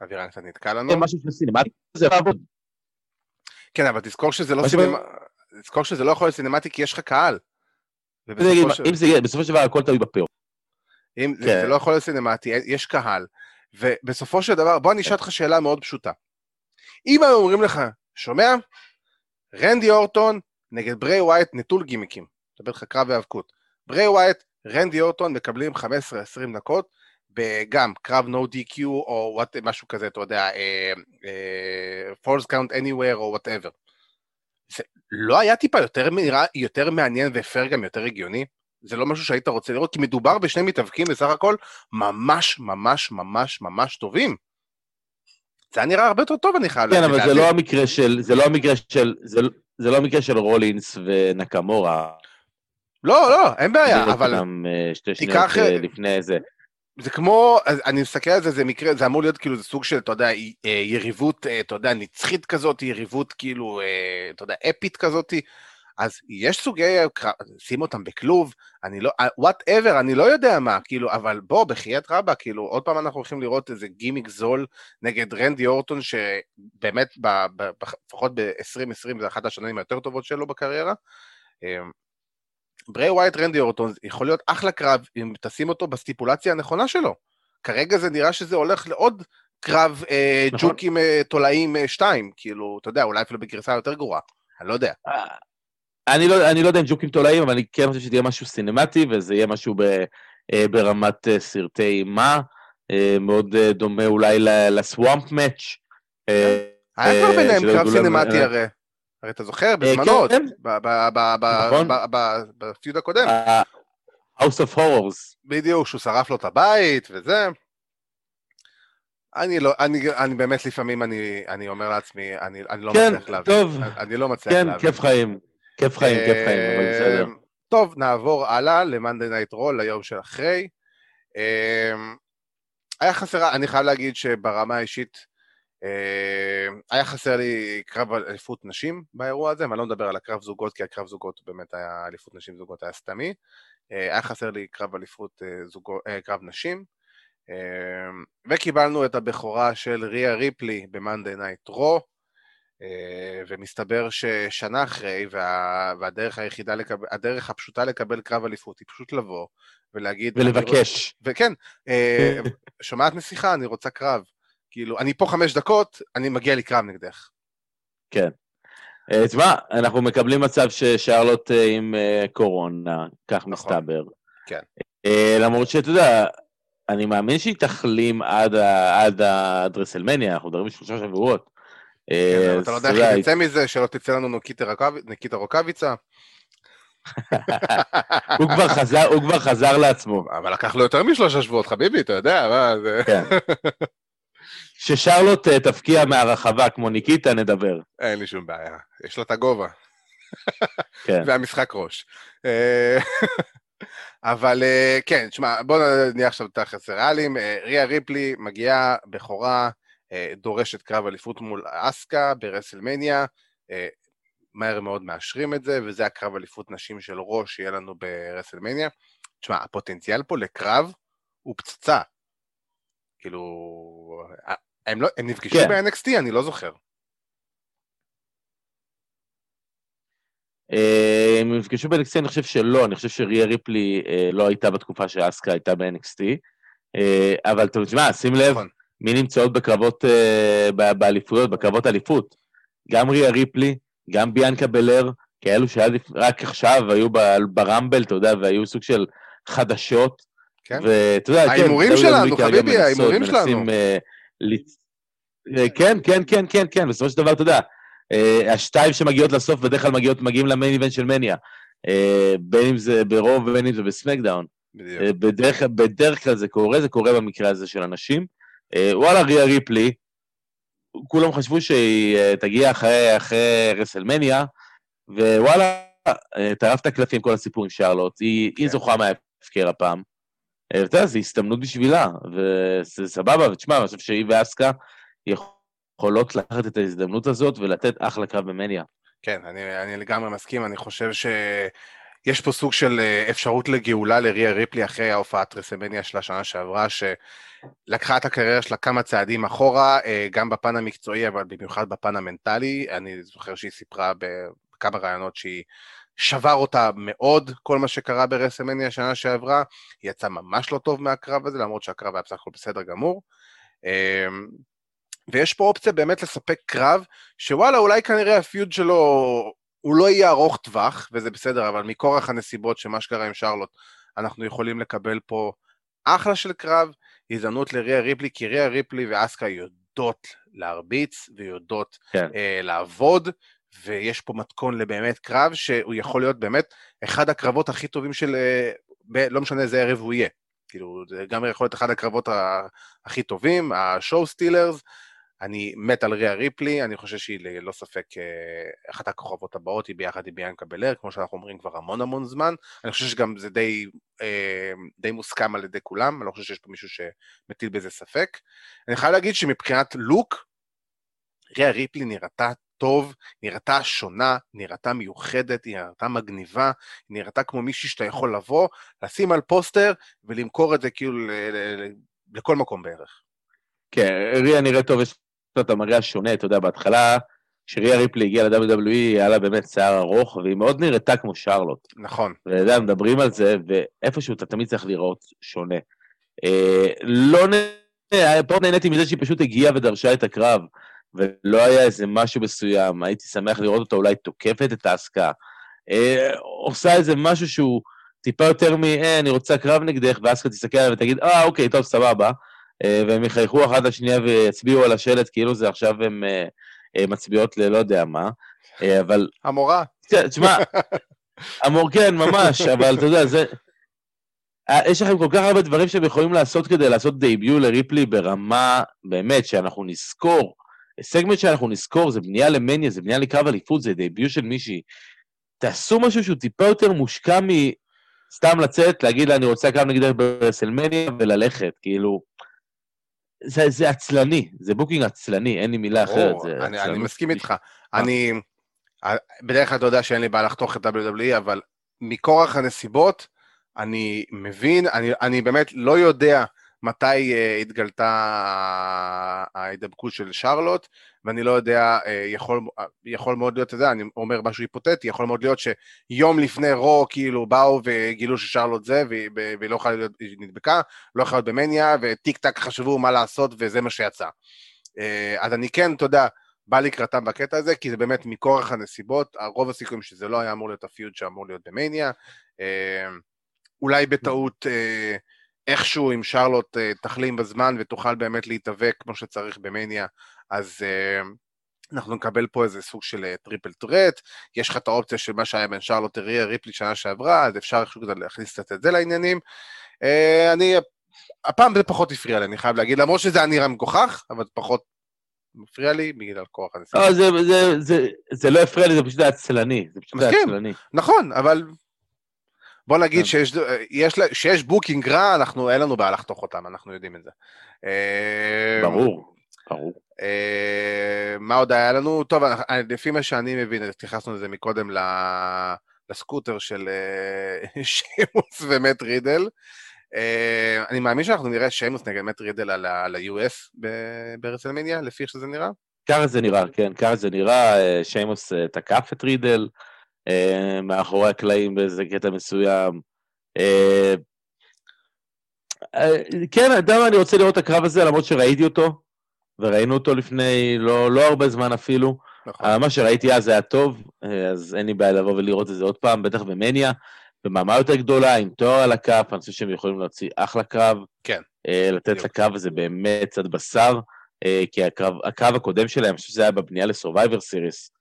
אבירן קצת נתקע לנו. משהו של סינמטי, זה לעבוד. כן, אבל תזכור שזה לא סינמטי, תזכור שזה לא יכול להיות סינמטי כי יש לך קהל. אם זה יהיה, בסופו של דבר הכל תלוי ב payoff. אם, כן. זה, זה לא יכול להיות סינמטי, יש קהל, ובסופו של דבר, בוא אני אשאל אותך שאלה מאוד פשוטה. אם היו אומרים לך, שומע? רנדי אורטון נגד ברי ווייט נטול גימיקים, מדבר לך קרב היאבקות. ברי ווייט, רנדי אורטון מקבלים 15-20 דקות, גם קרב no DQ או whatever, משהו כזה, אתה יודע, uh, uh, falls count anywhere או whatever. זה לא היה טיפה יותר, יותר מעניין ופייר גם יותר הגיוני? זה לא משהו שהיית רוצה לראות, כי מדובר בשני מתאבקים בסך הכל ממש ממש ממש ממש טובים. זה היה נראה הרבה יותר טוב, אני חייב. כן, אבל זה לא המקרה של, זה לא המקרה של, זה, זה לא המקרה של רולינס ונקמורה. לא, לא, אין בעיה, אבל... אה, שתי שניות אה, לפני איזה... זה כמו, אני מסתכל על זה, זה מקרה, זה אמור להיות כאילו, זה סוג של, אתה יודע, אה, יריבות, אתה יודע, נצחית כזאת, יריבות כאילו, אתה יודע, אפית כזאת. אז יש סוגי, שים אותם בכלוב, אני לא, whatever, אני לא יודע מה, כאילו, אבל בוא, בחייאת רבה, כאילו, עוד פעם אנחנו הולכים לראות איזה גימיק זול נגד רנדי אורטון, שבאמת, לפחות ב-2020 זה אחת השנים היותר טובות שלו בקריירה. ברי ווייט רנדי אורטון יכול להיות אחלה קרב אם תשים אותו בסטיפולציה הנכונה שלו. כרגע זה נראה שזה הולך לעוד קרב אה, נכון. ג'וקים אה, תולעים אה, שתיים, כאילו, אתה יודע, אולי אפילו בגרסה יותר גרועה, אני לא יודע. אה, אני לא, אני לא יודע אם ג'וקים תולעים, אבל אני כן חושב שזה יהיה משהו סינמטי, וזה יהיה משהו ב, אה, ברמת אה, סרטי אימה, אה, מאוד דומה אולי לסוואמפ מאץ'. היה כבר ביניהם קרב סינמטי הרי. הרי אתה זוכר, בזמנו, כן. נכון. בפיוד הקודם. House of Horrors. בדיוק, שהוא שרף לו את הבית וזה. אני לא, אני, אני באמת לפעמים אני, אני אומר לעצמי, אני, אני לא כן, מצליח להבין. טוב. אני לא מצליח כן, להבין. כן, כיף חיים. כיף חיים, כיף חיים, אבל בסדר. אמ, טוב, נעבור הלאה ל Monday Night Raw, ליום של אחרי. היה חסר, אני חייב להגיד שברמה האישית, היה חסר לי קרב אליפות נשים באירוע הזה, ואני לא מדבר על הקרב זוגות, כי הקרב זוגות באמת היה אליפות נשים זוגות היה סתמי. אה, היה חסר לי קרב אליפות אה, זוגות, אה, קרב נשים. וקיבלנו את הבכורה של ריה ריפלי Night Raw. אה, ומסתבר ששנה אחרי, וה, והדרך היחידה, לקבל, הדרך הפשוטה לקבל קרב אליפות היא פשוט לבוא ולהגיד... ולבקש. וכן, אה, שומעת אסוקה, אני רוצה קרב. כאילו, אני פה חמש דקות, אני מגיע לקרב נגדך. כן. אה, תשמע, אנחנו מקבלים מצב ששרלוט עם קורונה, כך נכון. מסתבר. כן. למרות שאתה יודע, אני מאמין שהיא תחלים עד, עד הדרסלמניה, אנחנו מדברים שלושה שבועות. כן, אתה לא יודע איך יצא מזה, שלא תצא לנו ניקיטה רוקאביצה. הוא כבר חזר, הוא כבר חזר לעצמו. אבל לקח לו יותר משלושה שבועות, חביבי, אתה יודע, מה זה... כן. ששרלוט אה, תפקיע מהרחבה כמו ניקיטה, נדבר. אין לי שום בעיה, יש לו את הגובה. כן. והמשחק ראש. אה, אבל אה, כן, תשמע, בוא נהיה עכשיו תכלס ריאליים. ריה ריפלי מגיעה בכורה דורשת קרב אליפות מול אסקה ברסלמניה, מהר מאוד מאשרים את זה, וזה הקרב אליפות נשים של ראש שיהיה לנו ברסלמניה. תשמע, הפוטנציאל פה לקרב הוא פצצה. כאילו, אה, הם, לא, הם נפגשו כן. ב-NXT, אני לא זוכר. הם נפגשו ב-NXT, אני חושב שלא, אני חושב שריה ריפלי לא הייתה בתקופה שאסקה הייתה ב-NXT, אבל תשמע, שים לב, נכון. מי נמצאות בקרבות, באליפויות, בקרבות אליפות. גם ריה ריפלי, גם ביאנקה בלר, כאלו שעד רק עכשיו היו ברמבל, אתה יודע, והיו סוג של חדשות. כן. ואתה יודע, כן, ההימורים שלנו, חביבי, ההימורים שלנו. Uh, כן, כן, כן, כן, כן, בסופו של דבר, אתה יודע, uh, השתיים שמגיעות לסוף בדרך כלל מגיעות, מגיעים למיין איבנט של מניה. בין אם זה ברוב ובין אם זה בסמקדאון. בדרך, בדרך כלל זה קורה, זה קורה במקרה הזה של אנשים. אה, וואלה, ריה ריפלי, כולם חשבו שהיא אה, תגיע אחרי, אחרי רסלמניה, ווואלה, אה, טרף את הקלפים כל הסיפור עם שרלוט, היא, כן. היא זוכה מההפקר הפעם. אתה יודע, זו הזדמנות בשבילה, וזה סבבה, ותשמע, אני חושב שהיא ואסקה יכולות לקחת את ההזדמנות הזאת ולתת אחלה קרב במניה. כן, אני, אני לגמרי מסכים, אני חושב ש... יש פה סוג של אפשרות לגאולה לריה ריפלי אחרי ההופעת רסלמניה של השנה שעברה, שלקחה את הקריירה שלה כמה צעדים אחורה, אה, גם בפן המקצועי, אבל במיוחד בפן המנטלי. אני זוכר שהיא סיפרה בכמה ראיונות שהיא שבר אותה מאוד, כל מה שקרה ברסלמניה שנה שעברה. היא יצאה ממש לא טוב מהקרב הזה, למרות שהקרב היה בסך הכל בסדר גמור. אמ, ויש פה אופציה באמת לספק קרב, שוואלה, אולי כנראה הפיוד שלו, הוא לא יהיה ארוך טווח, וזה בסדר, אבל מכורח הנסיבות שמה שקרה עם שרלוט, אנחנו יכולים לקבל פה אחלה של קרב, הזדמנות לריה ריפלי, כי ריה ריפלי ואסקה יודעות להרביץ ויודעות כן. אה, לעבוד, ויש פה מתכון לבאמת קרב שהוא יכול להיות באמת אחד הקרבות הכי טובים של... אה, ב, לא משנה איזה ערב הוא יהיה. כאילו, זה גם יכול להיות אחד הקרבות הכי טובים, השואו סטילרס, אני מת על ריה ריפלי, אני חושב שהיא ללא ספק אה, אחת הכוכבות הבאות, היא ביחד עם ביאנקה בלר, כמו שאנחנו אומרים כבר המון המון זמן. אני חושב שגם זה די, אה, די מוסכם על ידי כולם, אני לא חושב שיש פה מישהו שמטיל בזה ספק. אני חייב להגיד שמבחינת לוק, ריה ריפלי נראתה טוב, נראתה שונה, נראתה מיוחדת, נראתה מגניבה, נראתה כמו מישהי שאתה יכול לבוא, לשים על פוסטר ולמכור את זה כאילו לכל מקום בערך. כן, ריה נראית טוב, יש את המראה השונה, אתה יודע, בהתחלה, כשריה ריפלי הגיעה ל-WWE, היה לה באמת שיער ארוך, והיא מאוד נראתה כמו שרלוט. נכון. ואתה יודע, מדברים על זה, ואיפשהו אתה תמיד צריך לראות שונה. אה, לא נ... פה נהניתי מזה שהיא פשוט הגיעה ודרשה את הקרב, ולא היה איזה משהו מסוים, הייתי שמח לראות אותה אולי תוקפת את האסקה. אה, עושה איזה משהו שהוא טיפה יותר מ, אה, אני רוצה קרב נגדך, ואסקה תסתכל עליה ותגיד, אה, אוקיי, טוב, סבבה. אה, והם יחייכו אחת לשנייה ויצביעו על השלט כאילו זה עכשיו הם אה, אה, מצביעות ללא יודע מה, אבל... המורה. כן, תשמע, המור, כן, ממש, אבל אתה יודע, זה... יש לכם כל כך הרבה דברים שהם יכולים לעשות כדי לעשות דייביו לריפלי ברמה, באמת, שאנחנו נזכור. סגמנט שאנחנו נזכור זה בנייה למניה, זה בנייה לקרב אליפות, זה debut של מישהי. תעשו משהו שהוא טיפה יותר מושקע מסתם לצאת, להגיד לה, אני רוצה קרב נגדך ברסלמניה וללכת, כאילו... זה, זה עצלני, זה booking עצלני, אין לי מילה אחרת. זה אני, אני מסכים איתך. אני, בדרך כלל אתה יודע שאין לי בעיה לחתוך את WWE, אבל מכורח הנסיבות, אני מבין, אני, אני באמת לא יודע מתי uh, התגלתה ההידבקות של שרלוט, ואני לא יודע, uh, יכול, uh, יכול מאוד להיות, אתה יודע, אני אומר משהו היפותטי, יכול מאוד להיות שיום לפני רו, כאילו, באו וגילו ששרלוט זה, והיא, והיא לא יכולה להיות, היא נדבקה, לא יכולה להיות במניה, וטיק טק חשבו מה לעשות, וזה מה שיצא. Uh, אז אני כן, אתה יודע, בא לקראתם בקטע הזה, כי זה באמת מכורח הנסיבות, רוב הסיכויים שזה לא היה אמור להיות הפיוד שאמור להיות במניה. אה, אולי בטעות אה, איכשהו אם שרלוט אה, תחלים בזמן ותוכל באמת להתאבק כמו שצריך במניה, אז אנחנו נקבל פה איזה סוג של triple threat, יש לך את האופציה של מה שהיה בין שרלוט לריה ריפלי שנה שעברה, אז אפשר איכשהו להכניס קצת את זה לעניינים. אני, הפעם זה פחות הפריע לי, אני חייב להגיד, למרות שזה היה נראה מגוחך, אבל פחות מפריע לי בגלל כורח הנסיבות. לא, זה, זה, זה, זה לא הפריע לי, זה פשוט עצלני. זה פשוט עצלני. נכון, אבל בוא נגיד כן. שיש, יש, שיש booking רע, אנחנו, אין לנו בעיה לחתוך אותם, אנחנו יודעים את זה. אה, ברור, ברור. אה, מה עוד היה לנו? טוב, לפי מה שאני מבין, התייחסנו לזה מקודם לסקוטר של אה, שימוס ומט רידל. אני מאמין שאנחנו נראה שיימוס נגד מט רידל על ה-US ברסלמניה, לפי איך שזה נראה? ככה זה נראה, כן, ככה זה נראה, אה, שיימוס תקף את רידל מאחורי הקלעים באיזה קטע מסוים. Uh, uh, כן, אתה יודע מה, אני רוצה לראות את הקרב הזה, למרות שראיתי אותו, וראינו אותו לפני לא, לא הרבה זמן אפילו. נכון. מה שראיתי אז היה טוב, אז אין לי בעיה לבוא ולראות את זה עוד פעם, בטח במניה. במאמה יותר גדולה, עם תואר על הכף, אני חושב שהם יכולים להוציא אחלה קרב. כן. אה, לתת לקרב הזה באמת קצת בשר, אה, כי הקרב, הקרב הקודם שלהם, אני חושב שזה היה בבנייה ל Survivor Series,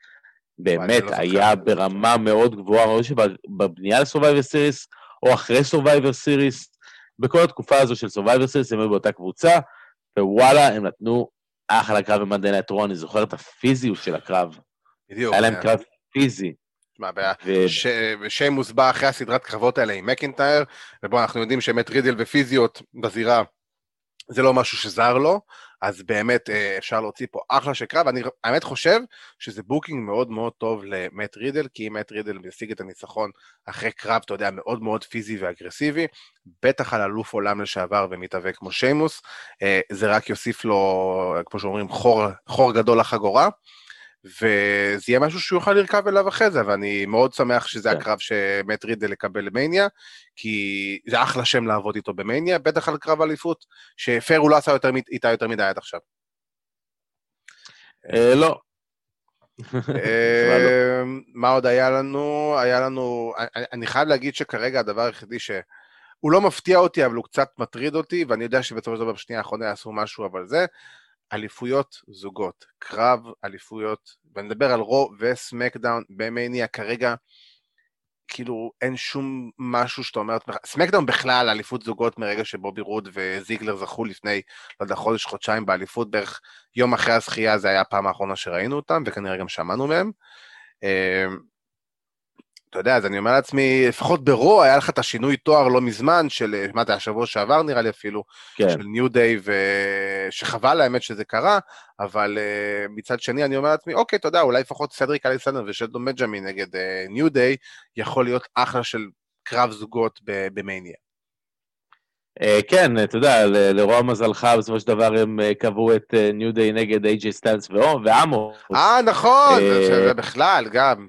באמת לא היה ברמה מאוד גבוהה, אני חושב שבבנייה ל Survivor Series, או אחרי Survivor Series, בכל התקופה הזו של Survivor Series הם היו באותה קבוצה, ווואלה, הם נתנו אחלה קרב ב Monday Night Raw, אני זוכר את הפיזיות של הקרב. בדיוק. היה להם כן. קרב פיזי. מה הבעיה? שיימוס בא אחרי הסדרת קרבות האלה עם מקינטייר, ובו אנחנו יודעים שמט רידל ופיזיות בזירה זה לא משהו שזר לו, אז באמת אה, אפשר להוציא פה אחלה של קרב, אני האמת חושב שזה booking מאוד מאוד טוב למט רידל, כי אם מט רידל ישיג את הניצחון אחרי קרב, אתה יודע, מאוד מאוד פיזי ואגרסיבי, בטח על אלוף עולם לשעבר ומתאבק כמו שיימוס, אה, זה רק יוסיף לו, כמו שאומרים, חור, חור גדול לחגורה. וזה יהיה משהו שהוא יוכל לרכב אליו אחרי זה, ואני מאוד שמח שזה כן. הקרב שמט רידל יקבל למניה, כי זה אחלה שם לעבוד איתו במניה, בטח על קרב אליפות, שפייר הוא לא עשה יותר, איתה יותר מדי עד עכשיו. אה, לא. אה, מה עוד היה לנו? היה לנו, אני חייב להגיד שכרגע הדבר היחידי ש... הוא לא מפתיע אותי, אבל הוא קצת מטריד אותי, ואני יודע שבסופו של דבר בשנייה האחרונה יעשו משהו, אבל זה אליפויות זוגות, קרב אליפויות, ואני מדבר על רו וסמקדאון במניה כרגע, כאילו אין שום משהו שאתה אומר, סמקדאון בכלל אליפות זוגות מרגע שבובי רוד וזיגלר זכו לפני, לא יודע, חודש, חודשיים באליפות, בערך יום אחרי הזכייה זה היה הפעם האחרונה שראינו אותם, וכנראה גם שמענו מהם. אתה יודע, אז אני אומר לעצמי, לפחות ברו היה לך את השינוי תואר לא מזמן, של, מה זה, השבוע שעבר נראה לי אפילו, כן. של New Day, שחבל האמת שזה קרה, אבל אה, מצד שני אני אומר לעצמי, אוקיי, אתה יודע, אולי לפחות סדריק אליסנדר ושלטון בנג'מין נגד New אה, Day, יכול להיות אחלה של קרב זוגות במאניה. אה, כן, אתה יודע, לרוע מזלך, בסופו של דבר הם אה, קבעו את New אה, Day נגד איי-ג'יי סטאנס ועמו. אה, נכון, זה בכלל, גם.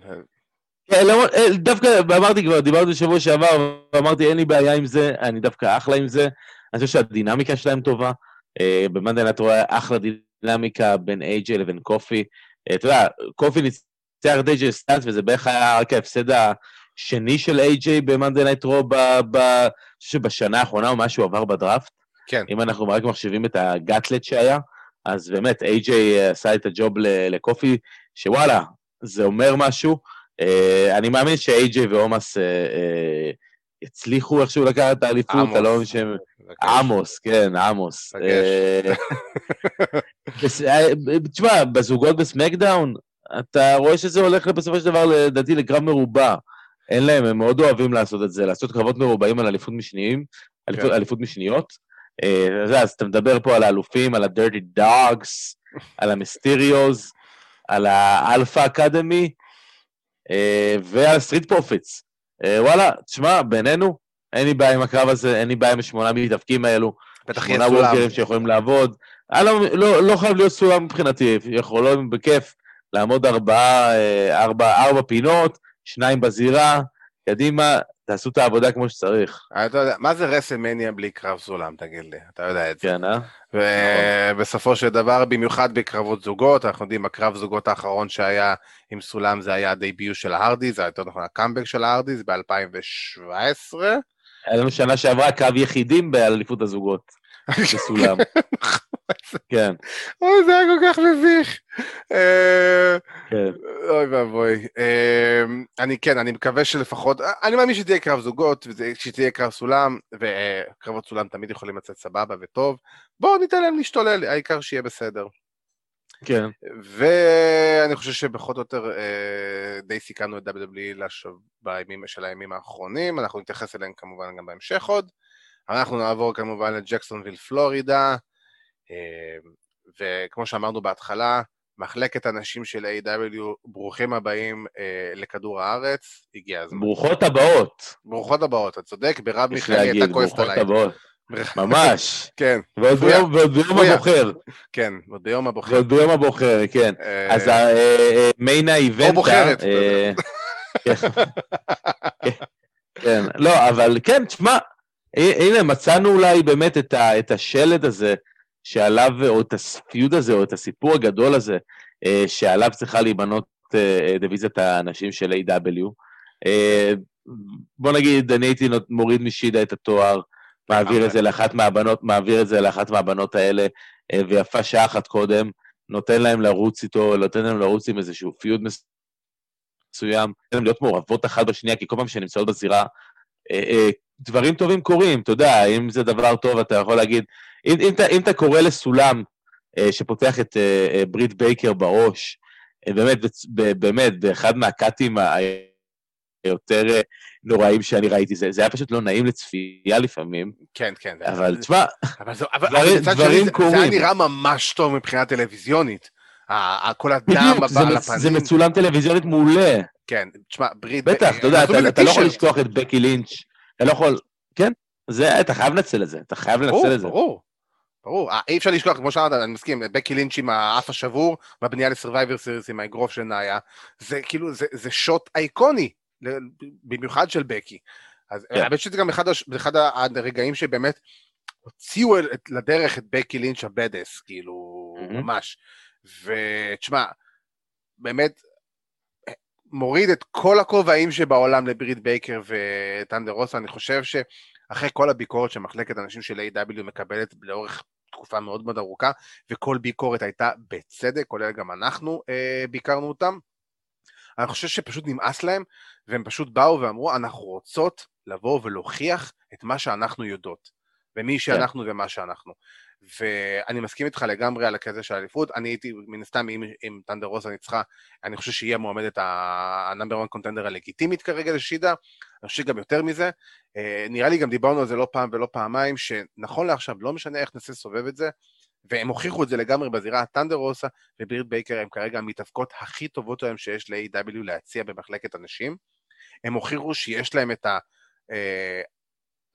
כן, לא, אה, דווקא אמרתי כבר, דיברתי בשבוע שעבר, ואמרתי אין לי בעיה עם זה, אני דווקא אחלה עם זה, אני חושב שהדינמיקה שלהם טובה. אה, ב Monday אתה רואה אחלה דינמיקה בין אייג'י לבין קופי. אה, אתה יודע, קופי ניצח את אייג'י סטאנס, וזה בערך היה רק ההפסד השני של אייג'י ב Monday Night Raw בשנה האחרונה, או מה שהוא עבר בדראפט. כן. אם אנחנו רק מחשבים את ה gauntlet שהיה, אז באמת, אייג'י עשה את ה job לקופי, שוואלה, זה אומר משהו. אה, אני מאמין שאיי-ג'יי ועומוס אה, אה, יצליחו איכשהו לקחת את האליפות, אתה לא מבין שהם... עמוס, כן, עמוס. תשמע, בזוגות בסמקדאון, אתה רואה שזה הולך בסופו של דבר, לדעתי, לקרב מרובע. אין להם, הם מאוד אוהבים לעשות את זה, לעשות קרבות מרובעים על אליפות משניים, כן. אליפות משניות. אז אתה מדבר פה על האלופים, על ה-dirty dogs, על המיסטיריוז, על האלפא אקדמי, אה, ועל Street Profits. אה, וואלה, תשמע, בינינו, אין לי בעיה עם הקרב הזה, אין לי בעיה עם השמונה מתאבקים האלו. בטח יהיה שמונה סולם. וורקרים שיכולים לעבוד. אה, לא, לא, לא חייב להיות סולם מבחינתי, יכולים בכיף לעמוד ארבעה, אה, ארבע, ארבע פינות, שניים בזירה, קדימה, תעשו את העבודה כמו שצריך. אה, אתה יודע, מה זה רסלמניה בלי קרב סולם, תגיד לי, אתה יודע את זה. כן, אה? ובסופו של דבר, במיוחד בקרבות זוגות, אנחנו יודעים, הקרב זוגות האחרון שהיה עם סולם זה היה הדייביוט של ההרדי, זה היה יותר נכון הקאמבק של ההרדי, זה ב-2017. היה לנו שנה שעברה קרב יחידים באליפות הזוגות, בסולם. כן, אוי, זה היה כל כך מביך. אה, כן. אוי ואבוי. אה, אני כן, אני מקווה שלפחות, אני מאמין שתהיה קרב זוגות, שתהיה קרב סולם, וקרבות סולם תמיד יכולים לצאת סבבה וטוב. בואו ניתן להם להשתולל, העיקר שיהיה בסדר. כן. ואני חושב שפחות או יותר אה, די סיכמנו את WWE. בימים של הימים האחרונים, אנחנו נתייחס אליהם כמובן גם בהמשך עוד. אנחנו נעבור כמובן לג'קסונוויל פלורידה, אה, וכמו שאמרנו בהתחלה, מחלקת הנשים של AEW, ברוכים הבאים אה, לכדור הארץ, הגיע הזמן. ברוכות הבאות, ברוכות הבאות, אתה צודק, מרב מיכאלי הייתה כועסת ברוכות עליי. הבאות, ממש. כן, ועוד. ביום- ועוד ביום. הבוחר, כן, עוד ביום הבוחר. ועוד ביום הבוחר, כן. אה, אז מיין האיבנטה... בוחרת, אתה אה, כן. כן, לא, אבל כן, תשמע, הנה, מצאנו אולי באמת את ה- את השלד הזה, שעליו, או את הפיוד הזה, או את הסיפור הגדול הזה, אה, שעליו צריכה להיבנות אה, דיוויזיית האנשים של A.W. אה, בוא נגיד, אני הייתי מוריד משידה את התואר, מעביר את זה לאחת מהבנות, מעביר את זה לאחת מהבנות האלה, אה, ויפה שעה אחת קודם, נותן להם לרוץ איתו, נותן להם לרוץ עם איזשהו פיוד מסוים, נותן להם להיות מעורבות אחת בשנייה, כי כל פעם שהן נמצאות בזירה, אה, אה, דברים טובים קורים, אתה יודע, אם זה דבר טוב, אתה יכול להגיד, אם, אם, אתה, אם אתה קורא לסולם אה, שפותח את אה, אה, ברית בייקר בראש, אה, באמת, ב- באמת, באחד מהקאטים היותר אה, נוראים שאני ראיתי, זה, זה היה פשוט לא נעים לצפייה לפעמים, כן, כן. אבל תשמע, דברים- דברים שני, זה- קורים. היה נראה ממש טוב מבחינה טלוויזיונית. כל הדם זה, על הפנים. זה מצולם טלוויזיונית מעולה. כן, תשמע, ברית... בטח, אתה יודע, אתה, לא יכול. לשכוח את בקי לינץ', אתה לא יכול, כן, זה, אתה חייב לנצל את זה, אתה חייב ברור, לנצל את זה. ברור. ברור, אה, אי אפשר לשכוח, כמו שאמרת, אני מסכים, בקי לינץ' עם האף השבור, והבנייה ל Survivor Series עם האגרוף של נאיה, זה כאילו, זה, זה shot אייקוני, במיוחד של בקי. אז כן. האמת שזה גם אחד, הש- אחד הרגעים שבאמת הוציאו את- לדרך את בקי לינץ' ה badass, כאילו, מהמם. ממש. ותשמע, באמת, מוריד את כל הכובעים שבעולם לברית בייקר ות'אנדר רוסה, אני חושב שאחרי כל הביקורת שמחלקת הנשים של AEW מקבלת לאורך תקופה מאוד מאוד ארוכה, וכל ביקורת הייתה בצדק, כולל גם אנחנו אה, ביקרנו אותם, אני חושב שפשוט נמאס להם, והם פשוט באו ואמרו, אנחנו רוצות לבוא ולהוכיח את מה שאנחנו יודעות, ומי שאנחנו ומה שאנחנו. ואני מסכים איתך לגמרי על הכזה של האליפות, אני הייתי, מן הסתם, אם, אם ת'אנדר רוסה ניצחה, אני חושב שהיא המועמדת ה number 1 contender הלגיטימית כרגע לשידה, אני חושב שגם יותר מזה. אה, נראה לי גם דיברנו על זה לא פעם ולא פעמיים, שנכון לעכשיו, לא משנה איך ננסה לסובב את זה, והם הוכיחו את זה לגמרי בזירה, ת'אנדר רוסה ובריט בייקר הם כרגע המתאבקות הכי טובות היום שיש ל-AEW להציע במחלקת הנשים. הם הוכיחו שיש להם את ה...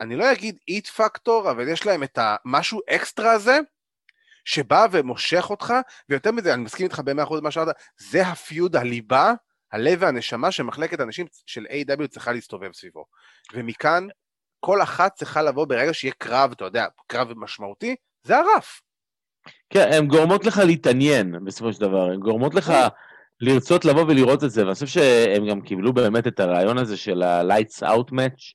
אני לא אגיד it factor, אבל יש להם את המשהו אקסטרה הזה, שבא ומושך אותך, ויותר מזה, אני מסכים איתך במאה אחוז מה שאמרת, זה ה feud, הליבה, הלב והנשמה שמחלקת הנשים של A.W. צריכה להסתובב סביבו. ומכאן, כל אחת צריכה לבוא ברגע שיהיה קרב, אתה יודע, קרב משמעותי, זה הרף. כן, הן גורמות לך להתעניין בסופו של דבר, הן גורמות לך לרצות לבוא ולראות את זה, ואני חושב שהם גם קיבלו באמת את הרעיון הזה של ה-lights out match,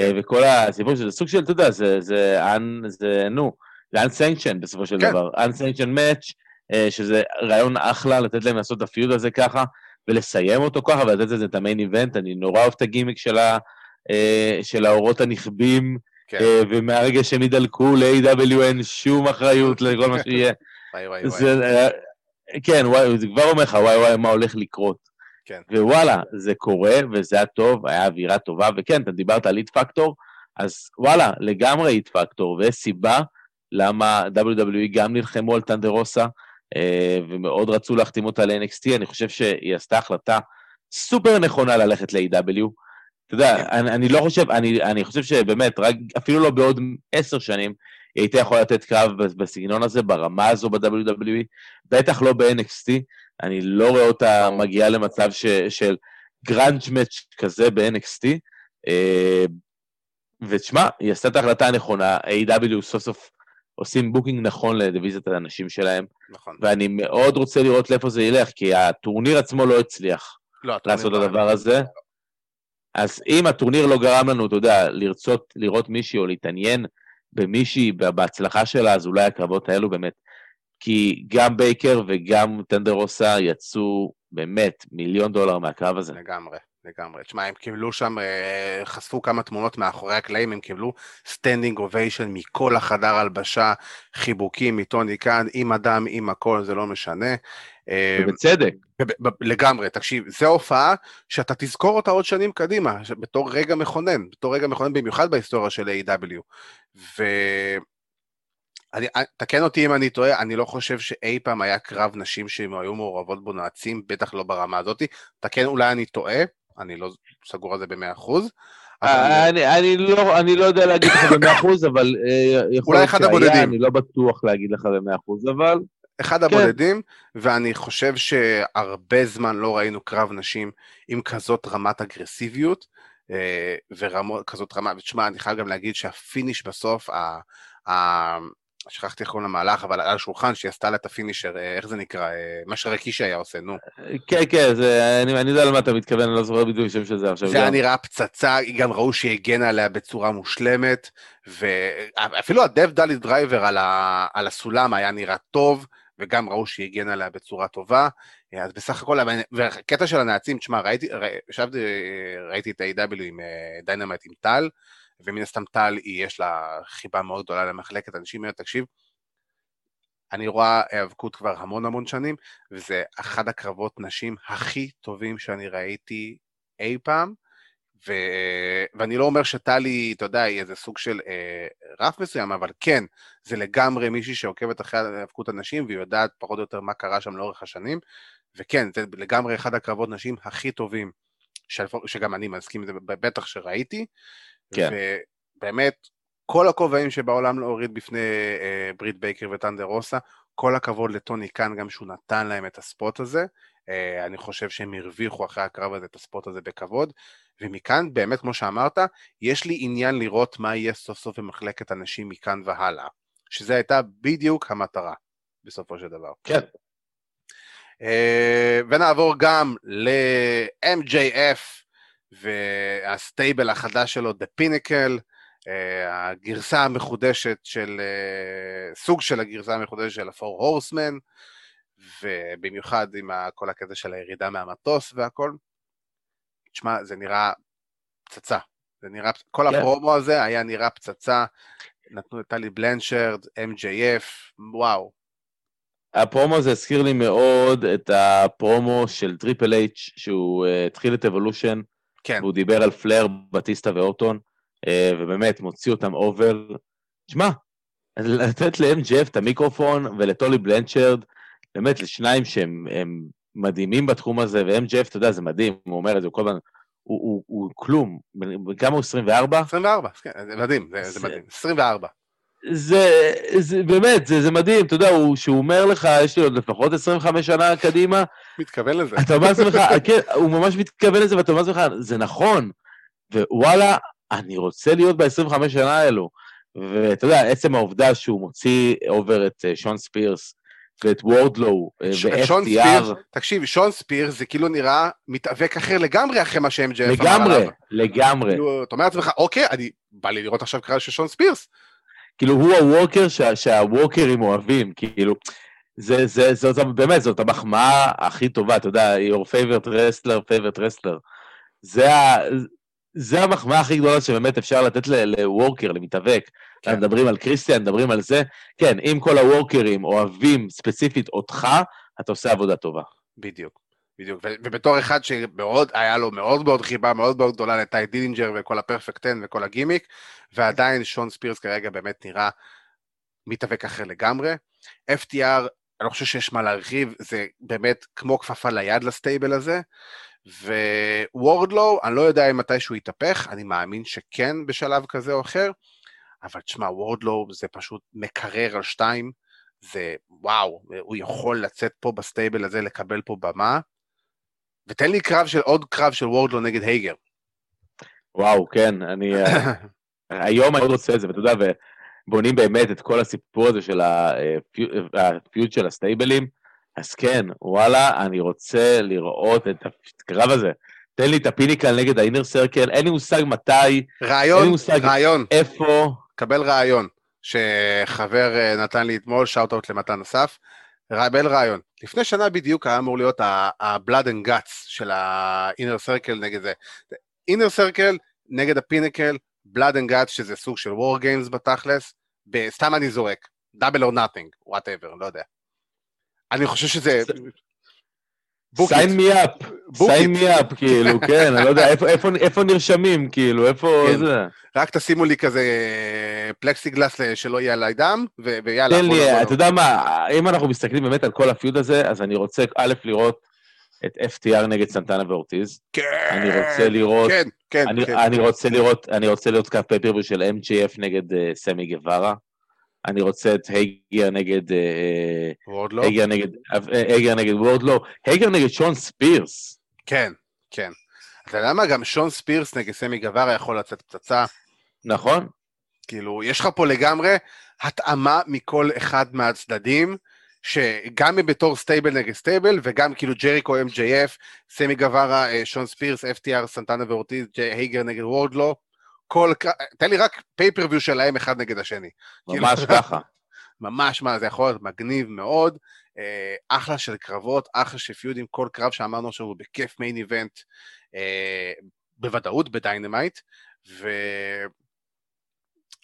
וכל הסיפור שזה סוג של, אתה יודע, זה, זה, זה נו, זה unsanctioned בסופו של כן. דבר, unsanctioned match, אה, שזה רעיון אחלה לתת להם לעשות את הפיוד הזה ככה, ולסיים אותו ככה, ולתת לזה את המיין איבנט, אני נורא אוהב את הגימיק של, ה, אה, של האורות הנכבים, כן, אה, ומהרגע שהם ידלקו ל-AW אין שום אחריות לכל מה שיהיה. וואי וואי וואי. אה, כן, וואי, זה כבר אומר לך, וואי וואי, מה הולך לקרות. כן. ווואלה, זה קורה, וזה היה טוב, היה אווירה טובה, וכן, אתה דיברת על איט פקטור, אז וואלה, לגמרי איט פקטור, ויש סיבה למה WWE גם נלחמו על טנדרוסה, אה, ומאוד רצו להחתים אותה ל-NXT, אני חושב שהיא עשתה החלטה סופר נכונה ללכת ל-AW. אתה יודע, אני, אני לא חושב, אני, אני חושב שבאמת, רק, אפילו לא בעוד עשר שנים, היא הייתה יכולה לתת קרב בסגנון הזה, ברמה הזו ב-WWE, בטח לא ב-NXT. אני לא רואה אותה מגיעה למצב ש, של גראנג' מאץ' כזה ב-NXT. אה, ותשמע, היא עשתה את ההחלטה הנכונה, AEW סוף סוף עושים booking נכון לדיוויזיית הנשים שלהם. נכון. ואני מאוד רוצה לראות לאיפה זה ילך, כי הטורניר עצמו לא הצליח לא, לעשות את לא הדבר הזה. אז אם הטורניר לא גרם לנו, אתה יודע, לרצות לראות מישהי או להתעניין במישהי, בהצלחה שלה, אז אולי הקרבות האלו באמת. כי גם בייקר וגם ת'אנדר רוסה יצאו באמת מיליון דולר מהקרב הזה. לגמרי. לגמרי. תשמע, הם קיבלו שם, אה, חשפו כמה תמונות מאחורי הקלעים, הם קיבלו standing ovation מכל החדר הלבשה, חיבוקים מטוני קאן, עם אדם, עם הכל, זה לא משנה. אה, ובצדק. לגמרי, תקשיב, זו הופעה שאתה תזכור אותה עוד שנים קדימה, בתור רגע מכונן, בתור רגע מכונן במיוחד בהיסטוריה של AEW. אני, אה, תקן אותי אם אני טועה, אני לא חושב שאי פעם היה קרב נשים שהן היו מעורבות בו נעצים, בטח לא ברמה הזאתי. תקן, אולי אני טועה, אני לא סגור על זה במאה אחוז. אה, לא, אני לא יודע להגיד לך במאה אחוז, אבל אה, יכול להיות שהיה, אני לא בטוח להגיד לך במאה אחוז, אבל... אחד כן. הבודדים, ואני חושב שהרבה זמן לא ראינו קרב נשים עם כזאת רמת אגרסיביות, וכזאת רמה, ותשמע, אני חייב גם להגיד שה finish בסוף, שכחתי איך קוראים למהלך, אבל על השולחן שהיא עשתה לה את ה finisher, אה, איך זה נקרא? אה, מה שריקישי היה עושה, נו. כן, כן, זה, אני, אני יודע למה אתה מתכוון, אני לא זוכר בדיוק שם של זה עכשיו. זה היה נראה פצצה, גם ראו שהיא הגנה עליה בצורה מושלמת, ואפילו ה Death Valley Driver על, ה, על הסולם היה נראה טוב, וגם ראו שהיא הגנה עליה בצורה טובה. אז בסך הכל, והקטע של הנעצים, תשמע, ראיתי, ישבתי, ראיתי את ה-AEW עם Dynamite עם טל, ומן הסתם טל, יש לה חיבה מאוד גדולה למחלקת הנשים, אומרת, תקשיב, אני רואה היאבקות כבר המון המון שנים, וזה אחד הקרבות נשים הכי טובים שאני ראיתי אי פעם, ו... ואני לא אומר שטלי, אתה יודע, היא איזה סוג של אה, רף מסוים, אבל כן, זה לגמרי מישהי שעוקבת אחרי היאבקות הנשים, והיא יודעת פחות או יותר מה קרה שם לאורך השנים, וכן, זה לגמרי אחד הקרבות נשים הכי טובים, שגם אני מסכים זה, בטח שראיתי, כן. ובאמת, כל הכובעים שבעולם להוריד בפני אה, ברית בייקר וטנדר רוסה, כל הכבוד לטוני קאן גם שהוא נתן להם את הספוט הזה. אה, אני חושב שהם הרוויחו אחרי הקרב הזה את הספוט הזה בכבוד. ומכאן, באמת, כמו שאמרת, יש לי עניין לראות מה יהיה סוף סוף במחלקת הנשים מכאן והלאה. שזו הייתה בדיוק המטרה, בסופו של דבר. כן. Uh, ונעבור גם ל-MJF, וה stable החדש שלו, The Pinnacle, אה, הגרסה המחודשת של, אה, סוג של הגרסה המחודשת של ה-Four Horsemen, ובמיוחד עם כל הקטע של הירידה מהמטוס והכל. תשמע, זה נראה פצצה. זה נראה, כל yeah. כן. הפרומו הזה היה נראה פצצה. נתנו את טלי בלנשרד, MJF, וואו. הפרומו הזה הזכיר לי מאוד את הפרומו של טריפל אייץ', שהוא אה, התחיל את Evolution, כן. והוא דיבר על פלר, בטיסטה ואורטון, אה, ובאמת, מוציא אותם אובר. שמע, לתת ל-MGF את המיקרופון ולטולי בלנצ'רד, באמת, לשניים שהם מדהימים בתחום הזה, ו-MGF, אתה יודע, זה מדהים, הוא אומר את זה, כל הזמן, הוא, הוא, הוא כלום. כמה הוא? 24? 24, כן, זה מדהים, זה, זה מדהים. 24. זה, זה באמת, זה, זה מדהים, אתה יודע, הוא, שהוא אומר לך, יש לי עוד לפחות 25 שנה קדימה. מתכוון לזה. אתה אומר לעצמך, כן, הוא ממש מתכוון לזה, ואתה אומר לעצמך, זה נכון. ווואלה, אני רוצה להיות ב-25 שנה האלו. ואתה יודע, עצם העובדה שהוא מוציא over את אה, שון ספירס, ואת וורדלו, אה, ו-FTR. תקשיב, שון ספירס זה כאילו נראה מתאבק אחר לגמרי אחרי מה ש-MJF אמר עליו. לגמרי, לגמרי. כאילו, אתה אומר לעצמך, אוקיי, אני, בא לי לראות עכשיו קרב של שון ספירס. כאילו הוא ה worker שה, שהווקרים אוהבים, כאילו, זה, זה, זה, זה, באמת, זאת המחמאה הכי טובה, אתה יודע, your favorite wrestler's favorite wrestler. זה, ה, זה המחמאה הכי גדולה שבאמת אפשר לתת ל worker, למתאבק. כן. מדברים על קריסטיאן, מדברים על זה. כן, אם כל הווקרים אוהבים ספציפית אותך, אתה עושה עבודה טובה. בדיוק. בדיוק, ובתור אחד שמאוד, היה לו מאוד מאוד חיבה מאוד מאוד גדולה לטי דילינג'ר וכל ה Perfect 10 וכל הגימיק, ועדיין שון ספירס כרגע באמת נראה מתאבק אחר לגמרי. FTR, אני לא חושב שיש מה להרחיב, זה באמת כמו כפפה ליד ל stable הזה, ווורדלו, אני לא יודע אם מתישהו יתהפך, אני מאמין שכן בשלב כזה או אחר, אבל תשמע, וורדלו זה פשוט מקרר על שתיים, זה וואו, הוא יכול לצאת פה ב stable הזה, לקבל פה במה, ותן לי קרב של, עוד קרב של וורדלו נגד הייגר. וואו, כן, אני... אה, היום אני רוצה את זה, ואתה יודע, ובונים באמת את כל הסיפור הזה של ה feud של הסטייבלים, אז כן, וואלה, אני רוצה לראות את הקרב הזה. תן לי את ה Pinnacle נגד ה Inner Circle, אין לי מושג מתי, רעיון, אין לי מושג רעיון. איפה. קבל רעיון, שחבר אה, נתן לי אתמול, shout-out למתן אסף. קבל רעיון. לפני שנה בדיוק היה אמור להיות ה-blood and guts של ה-inner circle נגד זה. inner circle נגד הפינקל, blood and guts, שזה סוג של war games בתכלס, סתם אני זורק, double or nothing, whatever, לא יודע. אני חושב שזה... sign me up, sign me up, כאילו, כן, אני לא יודע, איפה נרשמים, כאילו, איפה כן. זה? רק תשימו לי כזה פלקסיגלס שלא יהיה עליי דם, ויאללה. תן לי, אתה יודע מה, אם אנחנו מסתכלים באמת על כל הפיוד הזה, אז אני רוצה א', לראות את FTR נגד סנטנה ואורטיז. כן. אני רוצה לראות... כן, כן, אני, כן. אני רוצה לראות, אני רוצה לראות קו פייפר של MJF נגד אה, סמי גווארה. אני רוצה את הייגר נגד... אה, וורדלו? הייגר נגד, הייגר נגד וורדלו. הייגר נגד שון ספירס. כן, כן. אתה יודע מה? גם שון ספירס נגד סמי גווארה יכול לצאת פצצה. נכון. כאילו, יש לך פה לגמרי התאמה מכל אחד מהצדדים. שגם בתור stable נגד stable, וגם כאילו ג'ריקו MJF, סמי גווארה, אה, שון ספירס, FTR, סנטנה ואורטיז, הייגר נגד וורדלו, כל, תן לי רק pay-per-view שלהם אחד נגד השני. ממש כאילו, ככה. ממש מה, זה יכול להיות מגניב מאוד, אה, אחלה של קרבות, אחלה של פיודים, כל קרב שאמרנו עכשיו הוא בכיף main event, אה, בוודאות ב Dynamite,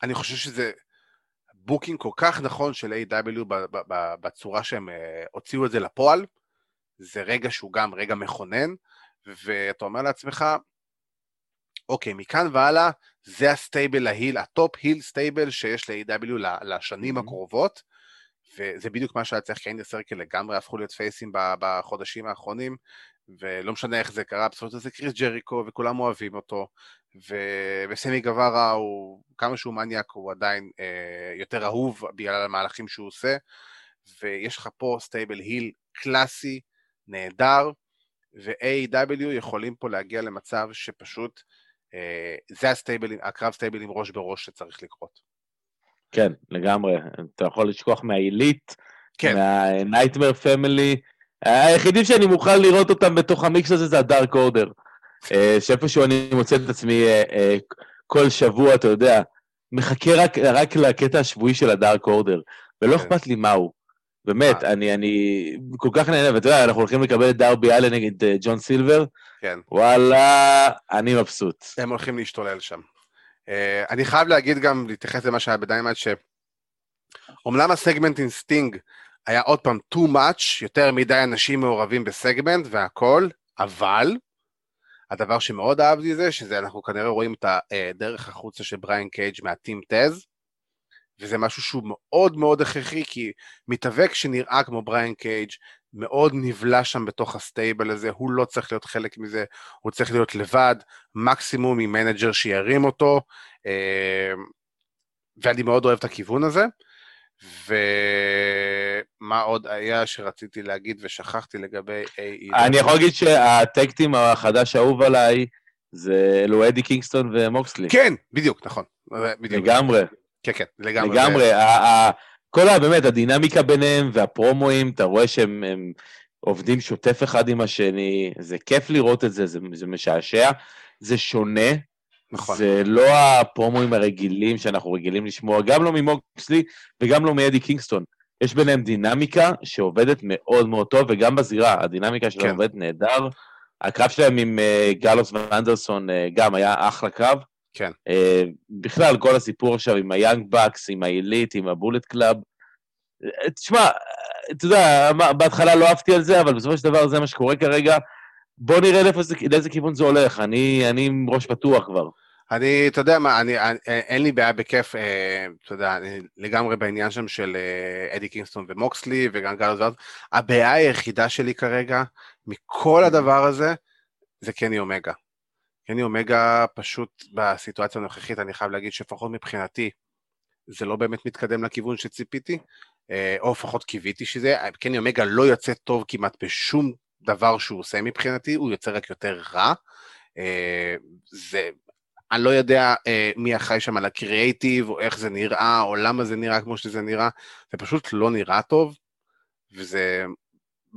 ואני חושב שזה booking כל כך נכון של AEW בצורה שהם אה, הוציאו את זה לפועל, זה רגע שהוא גם רגע מכונן, ואתה אומר לעצמך, אוקיי, מכאן והלאה, זה ה stable ה heel, ה top heel stable שיש ל-AEW לשנים mm-hmm. הקרובות, וזה בדיוק מה שהיה צריך, כי Inner Circle לגמרי הפכו להיות פייסים בחודשים האחרונים, ולא משנה איך זה קרה, בסופו של זה קריס ג'ריקו, וכולם אוהבים אותו, ו... וסמי גווארה הוא, כמה שהוא מניאק, הוא עדיין אה, יותר אהוב בגלל המהלכים שהוא עושה, ויש לך פה stable heel קלאסי, נהדר, ו-AEW יכולים פה להגיע למצב שפשוט זה הסטייבלים, הקרב סטייבלים ראש בראש שצריך לקרות. כן, לגמרי. אתה יכול לשכוח מה Elite, כן. מה Nightmare Family. היחידים שאני מוכן לראות אותם בתוך המיקס הזה זה ה Dark Order. אה, שאיפשהו אני מוצא את עצמי אה, כל שבוע, אתה יודע, מחכה רק, רק לקטע השבועי של ה Dark Order, ולא כן. אכפת לי מהו. באמת, אני, אני כל כך נהנה, ואתה יודע, אנחנו הולכים לקבל את דרבי אלן נגד ג'ון סילבר, כן. וואלה, אני מבסוט. הם הולכים להשתולל שם. אה, אני חייב להגיד גם, להתייחס למה שהיה ב Dynamite, שאומנם הסגמנט עם סטינג היה עוד פעם too much, יותר מדי אנשים מעורבים בסגמנט והכל, אבל הדבר שמאוד אהבתי זה, שזה אנחנו כנראה רואים את הדרך החוצה של בריין קייג' מה Team Taz, וזה משהו שהוא מאוד מאוד הכרחי, כי מתאבק שנראה כמו בריין קייג' מאוד נבלע שם בתוך ה stable הזה, הוא לא צריך להיות חלק מזה, הוא צריך להיות לבד, מקסימום עם manager שירים אותו, אה, ואני מאוד אוהב את הכיוון הזה. ומה עוד היה שרציתי להגיד ושכחתי לגבי AEW. אני יכול להגיד שהטקטים החדש האהוב עליי זה אלו אדי קינגסטון ומוקסלי. כן, בדיוק, נכון. בדיוק. לגמרי. כן, כן, לגמרי. לגמרי. כל ה... באמת, הדינמיקה ביניהם והפרומואים, אתה רואה שהם עובדים שוטף אחד עם השני, זה כיף לראות את זה, זה, זה משעשע, זה שונה. נכון. זה לא הפרומואים הרגילים שאנחנו רגילים לשמוע, גם לא ממוקסלי וגם לא מאדי קינגסטון. יש ביניהם דינמיקה שעובדת מאוד מאוד טוב, וגם בזירה, הדינמיקה שלהם כן. עובדת נהדר. הקרב שלהם עם uh, גאלוס ואנדרסון uh, גם היה אחלה קרב. כן. Uh, בכלל, כל הסיפור עכשיו עם היאנג באקס, עם העילית, עם הבולט קלאב. Uh, תשמע, אתה יודע, בהתחלה לא אהבתי על זה, אבל בסופו של דבר זה מה שקורה כרגע. בוא נראה לאיזה כיוון זה הולך, אני, אני עם ראש פתוח כבר. אני, אתה יודע מה, אני, אני, אין לי בעיה בכיף, אה, אתה יודע, אני לגמרי בעניין שם של אה, אדי קינגסטון ומוקסלי וגם גאלוס וארץ. הבעיה היחידה שלי כרגע, מכל הדבר הזה, זה קני אומגה. קני אומגה פשוט בסיטואציה הנוכחית, אני חייב להגיד שלפחות מבחינתי, זה לא באמת מתקדם לכיוון שציפיתי, אה, או לפחות קיוויתי שזה, קני אומגה לא יוצא טוב כמעט בשום דבר שהוא עושה מבחינתי, הוא יוצא רק יותר רע. אה, זה, אני לא יודע אה, מי אחראי שם על הקריאייטיב, או איך זה נראה, או למה זה נראה כמו שזה נראה, זה פשוט לא נראה טוב, וזה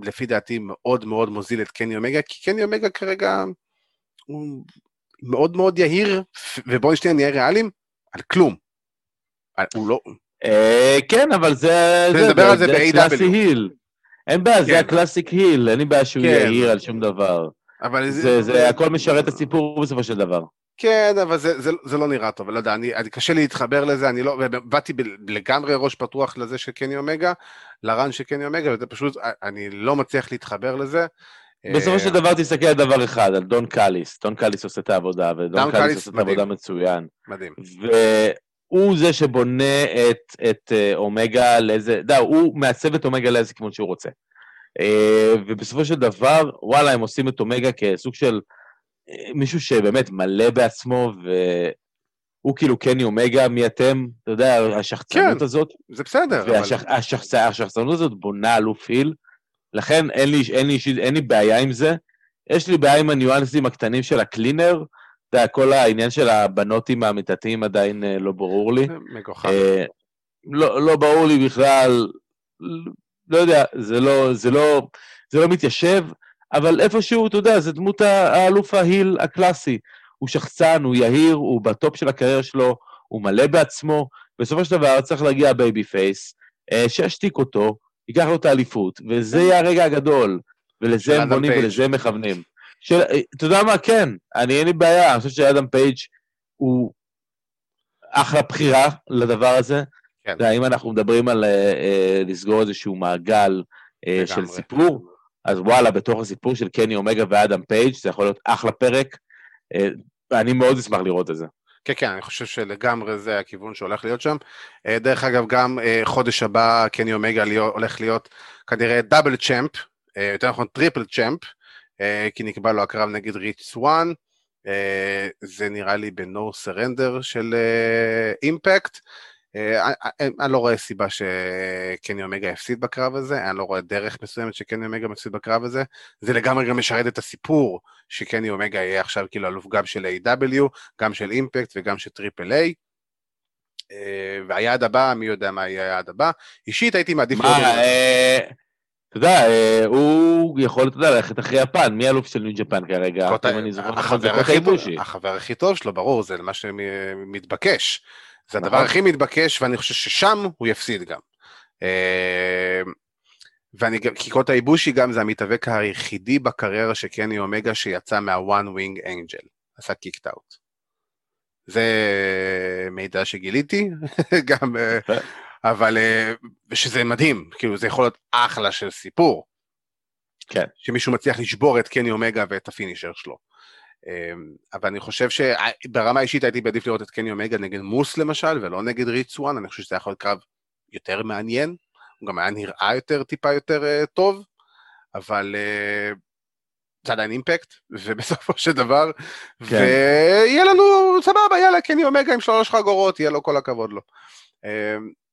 לפי דעתי מאוד מאוד מוזיל את קני אומגה, כי קני אומגה כרגע הוא מאוד מאוד יהיר, ובואו נשתהיה נהיה ריאליים, על כלום. הוא לא... אה, כן, אבל זה... נדבר על זה ב-AW. אין בעיה, זה כן. הקלאסיק היל, אין לי בעיה שהוא כן. יהיר על שום דבר. אבל זה, זה הכל משרת את הסיפור בסופו של דבר. כן, אבל זה, זה, זה לא נראה טוב, אני לא יודע, אני, אני קשה לי להתחבר לזה, אני לא, באתי לגמרי ראש פתוח לזה של קני אומגה, לרן של קני אומגה, וזה פפשוט, אני לא מצליח להתחבר לזה. בסופו של דבר תסתכל על דבר אחד, על דון קאליס, דון קאליס עושה את העבודה, ודון קאליס עושה את העבודה מצוין. מדהים. והוא זה שבונה את, את אה, אומגה לאיזה, אתה יודע, הוא מעצב את אומגה לאיזה כיוון שהוא רוצה. אה, ובסופו של דבר, וואלה, הם עושים את אומגה כסוג של אה, מישהו שבאמת מלא בעצמו, והוא כאילו קני אומגה, מי אתם? אתה יודע, השחצנות כן, הזאת. זה בסדר. והשחצנות אבל... הזאת בונה אלוף היל, לכן אין לי, אין, לי, אין לי בעיה עם זה. יש לי בעיה עם הניואנסים הקטנים של ה cleaner, אתה יודע, כל העניין של הבנותים האמיתתיים עדיין אה, לא ברור לי. מגוחך. אה, לא, לא ברור לי בכלל, לא יודע, זה לא, זה לא, זה לא מתיישב, אבל איפשהו, אתה יודע, זה דמות האלוף ה heel הקלאסי. הוא שחצן, הוא יהיר, הוא ב top של הקריירה שלו, הוא מלא בעצמו, בסופו של דבר צריך להגיע babyface, אה, שישתיק אותו, ייקח לו את האליפות, וזה יהיה הרגע הגדול, ולזה הם בונים ולזה הם מכוונים. של, אה, אתה יודע מה? כן, אני אין לי בעיה, אני חושב שאדם פייג' הוא אחלה בחירה לדבר הזה. כן. אם אנחנו מדברים על אה, אה, לסגור איזשהו מעגל אה, של סיפור, אז וואלה, בתוך הסיפור של קני אומגה ואדם פייג' זה יכול להיות אחלה פרק, אה, ואני מאוד אשמח לראות את זה. כן, כן, אני חושב שלגמרי זה הכיוון שהולך להיות שם. אה, דרך אגב, גם אה, חודש הבא קני אומגה הולך להיות כנראה double אה, יותר נכון triple champ, כי נקבע לו הקרב נגד ריץ' סוואן. זה נראה לי ב-No Surrender של אימפקט. אה, אני לא רואה סיבה שקני אומגה יפסיד בקרב הזה, אני לא רואה דרך מסוימת שקני אומגה מפסיד בקרב הזה. זה לגמרי גם משרת את הסיפור שקני אומגה יהיה עכשיו כאילו אלוף גם של AEW, גם של אימפקט וגם של טריפל איי. והיעד הבא, מי יודע מה יהיה היעד הבא. אישית הייתי מעדיף... מה, אתה יודע, הוא יכול, אתה יודע, ללכת אחרי יפן, מי אלוף של ניו ג'פן כרגע? החבר הכי טוב שלו, ברור, זה מה שמתבקש. זה הדבר נכון. הכי מתבקש, ואני חושב ששם הוא יפסיד גם. אה, ואני גם, כי קוטה איבושי גם זה המתאבק היחידי בקריירה של קני אומגה שיצא מה-one wing angel, עשה קיקט אאוט. זה מידע שגיליתי, גם, אה, אבל, אה, שזה מדהים, כאילו זה יכול להיות אחלה של סיפור. כן. שמישהו מצליח לשבור את קני אומגה ואת הפינישר שלו. אמ, אבל אני חושב שברמה אישית הייתי מעדיף לראות את קני אומגה נגד מוס למשל, ולא נגד ריצואן, אני חושב שזה יכול להיות קרב יותר מעניין, הוא גם היה נראה יותר, טיפה יותר uh, טוב, אבל uh, זה עדיין אימפקט, ובסופו של דבר, כן. ויהיה לנו, סבבה, יאללה, קני אומגה עם שלוש חגורות, יהיה לו כל הכבוד לו. Um,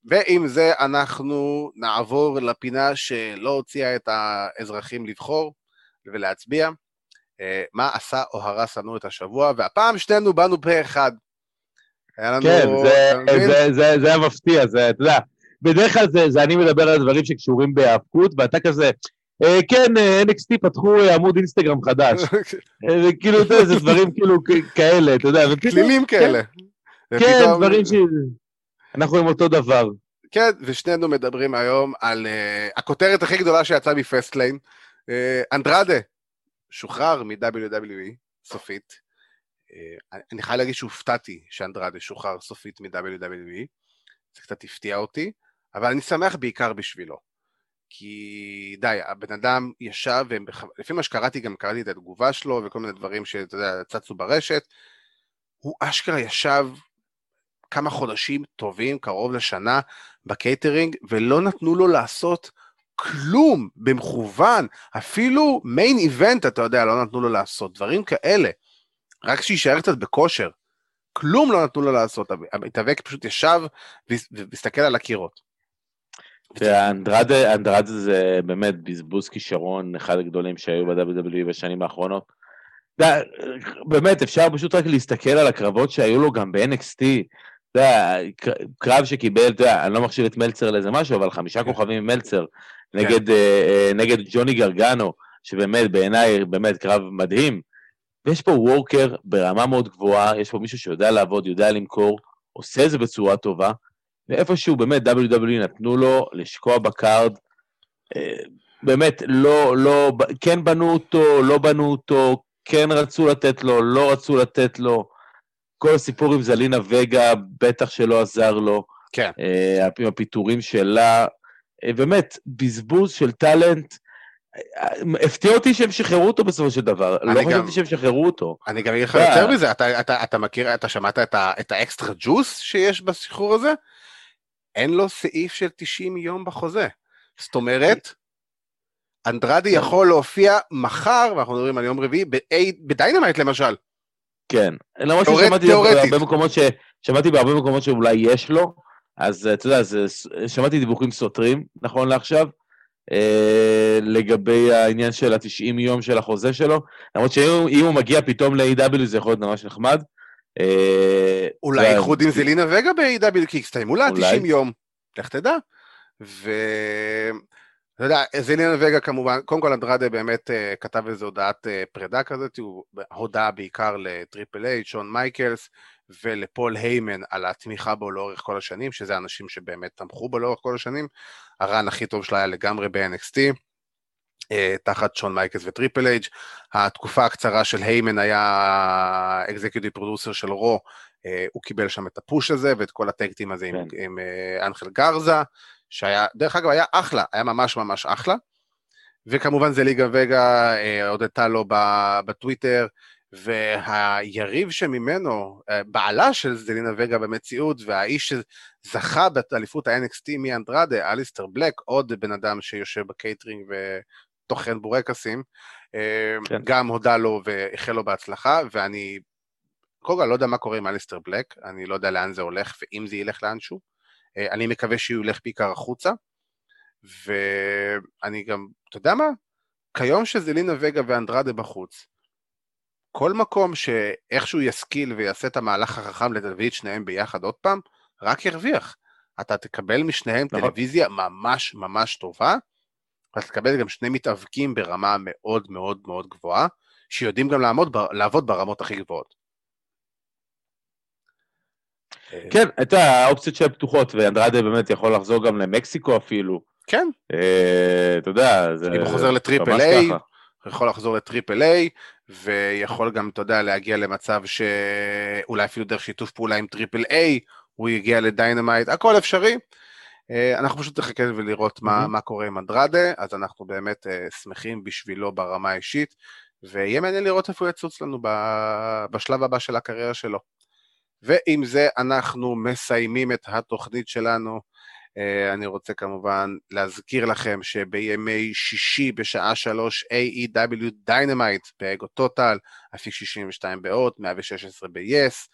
ועם זה אנחנו נעבור לפינה שלא הוציאה את האזרחים לבחור ולהצביע. אה, מה עשה או הרס לנו את השבוע, והפעם שנינו באנו פה אחד. לנו... כן, זה, זה, זה, זה היה מפתיע, זה, אתה יודע, בדרך כלל זה, זה אני מדבר על דברים שקשורים בהאבקות, ואתה כזה, אה, כן, אה, NXT פתחו אה, עמוד אינסטגרם חדש. אה, כאילו, אתה יודע, זה דברים כאילו כאלה, אתה יודע. כלילים כאלה. כן, כן דברים ש... אנחנו עם אותו דבר. כן, ושנינו מדברים היום על uh, הכותרת הכי גדולה שיצאה מפסטליין, uh, אנדרדה, שוחרר מ-WWE סופית. אה, אני חייב להגיד שהופתעתי שאנדרדה שוחרר סופית מ-WWE, זה קצת הפתיע אותי, אבל אני שמח בעיקר בשבילו. כי די, הבן אדם ישב, ולפי מה שקראתי, גם קראתי את התגובה שלו וכל מיני דברים שאתה יודע, צצו ברשת, הוא אשכרה ישב כמה חודשים טובים, קרוב לשנה, בקייטרינג, ולא נתנו לו לעשות כלום במכוון, אפילו מיין איבנט, אתה יודע, לא נתנו לו לעשות, דברים כאלה. רק שיישאר קצת בכושר. כלום לא נתנו לו לעשות, המתאבק פשוט ישב והסתכל על הקירות. אנדרדה, אנדרדה זה באמת בזבוז כישרון, אחד הגדולים שהיו ב-WWE בשנים האחרונות. באמת, אפשר פשוט רק להסתכל על הקרבות שהיו לו גם ב-NXT. אתה יודע, קרב שקיבל, אתה יודע, אני לא מחשיב את מלצר לאיזה משהו, אבל חמישה כן. כוכבים עם מלצר נגד, כן. uh, נגד ג'וני גרגנו, שבאמת, בעיניי, באמת קרב מדהים. ויש פה וורקר ברמה מאוד גבוהה, יש פה מישהו שיודע לעבוד, יודע למכור, עושה את זה בצורה טובה, ואיפשהו באמת WWE נתנו לו לשקוע בקארד, אה, באמת, לא, לא, כן בנו אותו, לא בנו אותו, כן רצו לתת לו, לא רצו לתת לו. כל הסיפור עם זלינה וגה בטח שלא עזר לו. כן. אה, עם הפיטורים שלה. אה, באמת, בזבוז של טאלנט. הפתיע אותי שהם שחררו אותו בסופו של דבר, לא חשבתי שהם שחררו אותו. אני גם אגיד לך יותר מזה, אתה, אתה, אתה מכיר, אתה שמעת את, ה, את ה extra juice שיש בשחרור הזה? אין לו סעיף של 90 יום בחוזה. זאת אומרת, אנדרדה כן. יכול להופיע מחר, ואנחנו מדברים על יום רביעי, בדיינמייט למשל. כן, למרות ששמעתי בהרבה מקומות ש... שמעתי בהרבה מקומות שאולי יש לו, אז אתה יודע, זה... שמעתי דיווחים סותרים, נכון לעכשיו, אה, לגבי העניין של ה-90 יום של החוזה שלו, למרות שאם הוא מגיע פתאום ל-AW זה יכול להיות ממש נחמד. אה, אולי איחוד עם זלינה וגה ב-AW קיקסטיים, אולי 90 יום, לך תדע. ו... אתה יודע, זלינה וגה כמובן, קודם כל אנדרדה באמת uh, כתב איזו הודעת uh, פרידה כזאת, הוא הודה בעיקר לטריפל איי, שון מייקלס ולפול היימן על התמיכה בו לאורך כל השנים, שזה אנשים שבאמת תמכו בו לאורך כל השנים. ה run הכי טוב שלה היה לגמרי ב-NXT, אה, תחת שון מייקלס וטריפל אייץ'. התקופה הקצרה של היימן היה executive producer של רו, uh, הוא קיבל שם את ה push הזה ואת כל הטקטים הזה כן. עם, עם uh, אנחל גרזה. שהיה, דרך אגב, היה אחלה, היה ממש ממש אחלה. וכמובן זלינה וגה אה, הודתה לו בטוויטר, והיריב שממנו, אה, בעלה של זלינה וגה במציאות, והאיש שזכה באליפות ה-NXT מאנדרדה, אליסטר בלק, עוד בן אדם שיושב בקייטרינג וטוחן בורקסים, אה, כן. גם הודה לו ואיחל לו בהצלחה, ואני קודם כל לא יודע מה קורה עם אליסטר בלק, אני לא יודע לאן זה הולך ואם זה ילך לאנשהו. אה, אני מקווה שהוא ילך בעיקר החוצה, ואני גם, אתה יודע מה? כיום שזלינה וגה ואנדרדה בחוץ, כל מקום שאיכשהו ישכיל ויעשה את המהלך החכם להביא את שניהם ביחד עוד פעם, רק ירוויח. אתה תקבל משניהם נכון. טלוויזיה ממש ממש טובה, ואתה תקבל גם שני מתאבקים ברמה מאוד מאוד מאוד גבוהה, שיודעים גם לעמוד, לעבוד ברמות הכי גבוהות. כן, את האופציות שהן פתוחות, ואנדרדה באמת יכול לחזור גם למקסיקו אפילו. כן. אה, אתה יודע, זה... אם הוא חוזר לטריפל איי, יכול לחזור לטריפל איי, ויכול גם, אתה יודע, להגיע למצב שאולי אפילו דרך שיתוף פעולה עם טריפל איי, הוא יגיע לדיינמייט, הכל אפשרי. אה, אנחנו פשוט נחכה ולראות מה, mm-hmm. מה קורה עם אנדרדה, אז אנחנו באמת uh, שמחים בשבילו ברמה האישית, ויהיה מעניין לראות איפה הוא יצוץ לנו בשלב הבא של הקריירה שלו. ועם זה אנחנו מסיימים את התוכנית שלנו. Uh, אני רוצה כמובן להזכיר לכם שבימי שישי בשעה שלוש AEW דיינמייט באגו טוטאל, אפיק 62 ב-HOT, 116 ב-yes.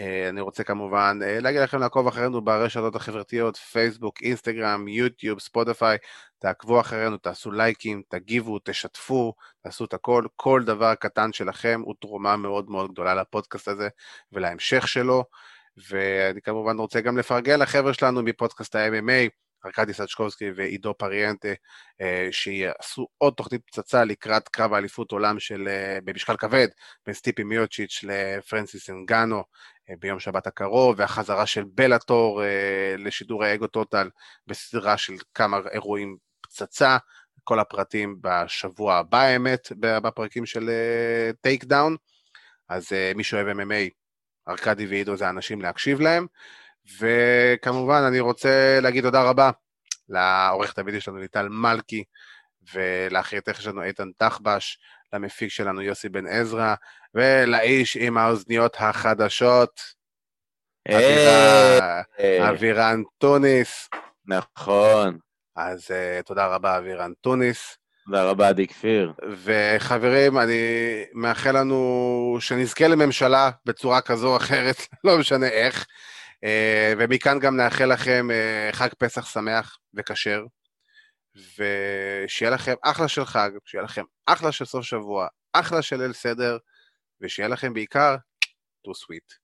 Uh, אני רוצה כמובן uh, להגיד לכם לעקוב אחרינו ברשתות החברתיות, פייסבוק, אינסטגרם, יוטיוב, ספוטיפיי, תעקבו אחרינו, תעשו לייקים, תגיבו, תשתפו, תעשו את הכל, כל דבר קטן שלכם הוא תרומה מאוד מאוד גדולה לפודקאסט הזה ולהמשך שלו, ואני כמובן רוצה גם לפרגן לחבר'ה שלנו מפודקאסט ה-MMA, ארכדי סצ'קובסקי ועידו פריאנטה, אה, שיעשו עוד תוכנית פצצה לקראת קרב האליפות עולם של, אה, במשקל כבד, בין סטיפי מיוצ'יץ' לפרנסיס אנגנו אה, ביום שבת הקרוב, והחזרה של בלאטור לשידור האגו טוטל בסדרה של כמה אירועים פצצה, כל הפרטים בשבוע הבא האמת, בפרקים של טייק דאון, אז מי שאוהב MMA, ארכדי ועידו זה אנשים להקשיב להם. וכמובן, אני רוצה להגיד תודה רבה לעורכת הוידאו שלנו ליטל מלכי, ולאחייתך שלנו איתן תחבש, למפיק שלנו יוסי בן עזרא, ולאיש עם האוזניות החדשות, אבירן טוניס. נכון. אז uh, תודה רבה, אבירן טוניס. תודה רבה, עדי כפיר. וחברים, אני מאחל לנו שנזכה לממשלה בצורה כזו או אחרת, לא משנה איך. Uh, ומכאן גם נאחל לכם uh, חג פסח שמח וכשר, ושיהיה לכם אחלה של חג, שיהיה לכם אחלה של סוף שבוע, אחלה של ליל סדר, ושיהיה לכם בעיקר, too sweet.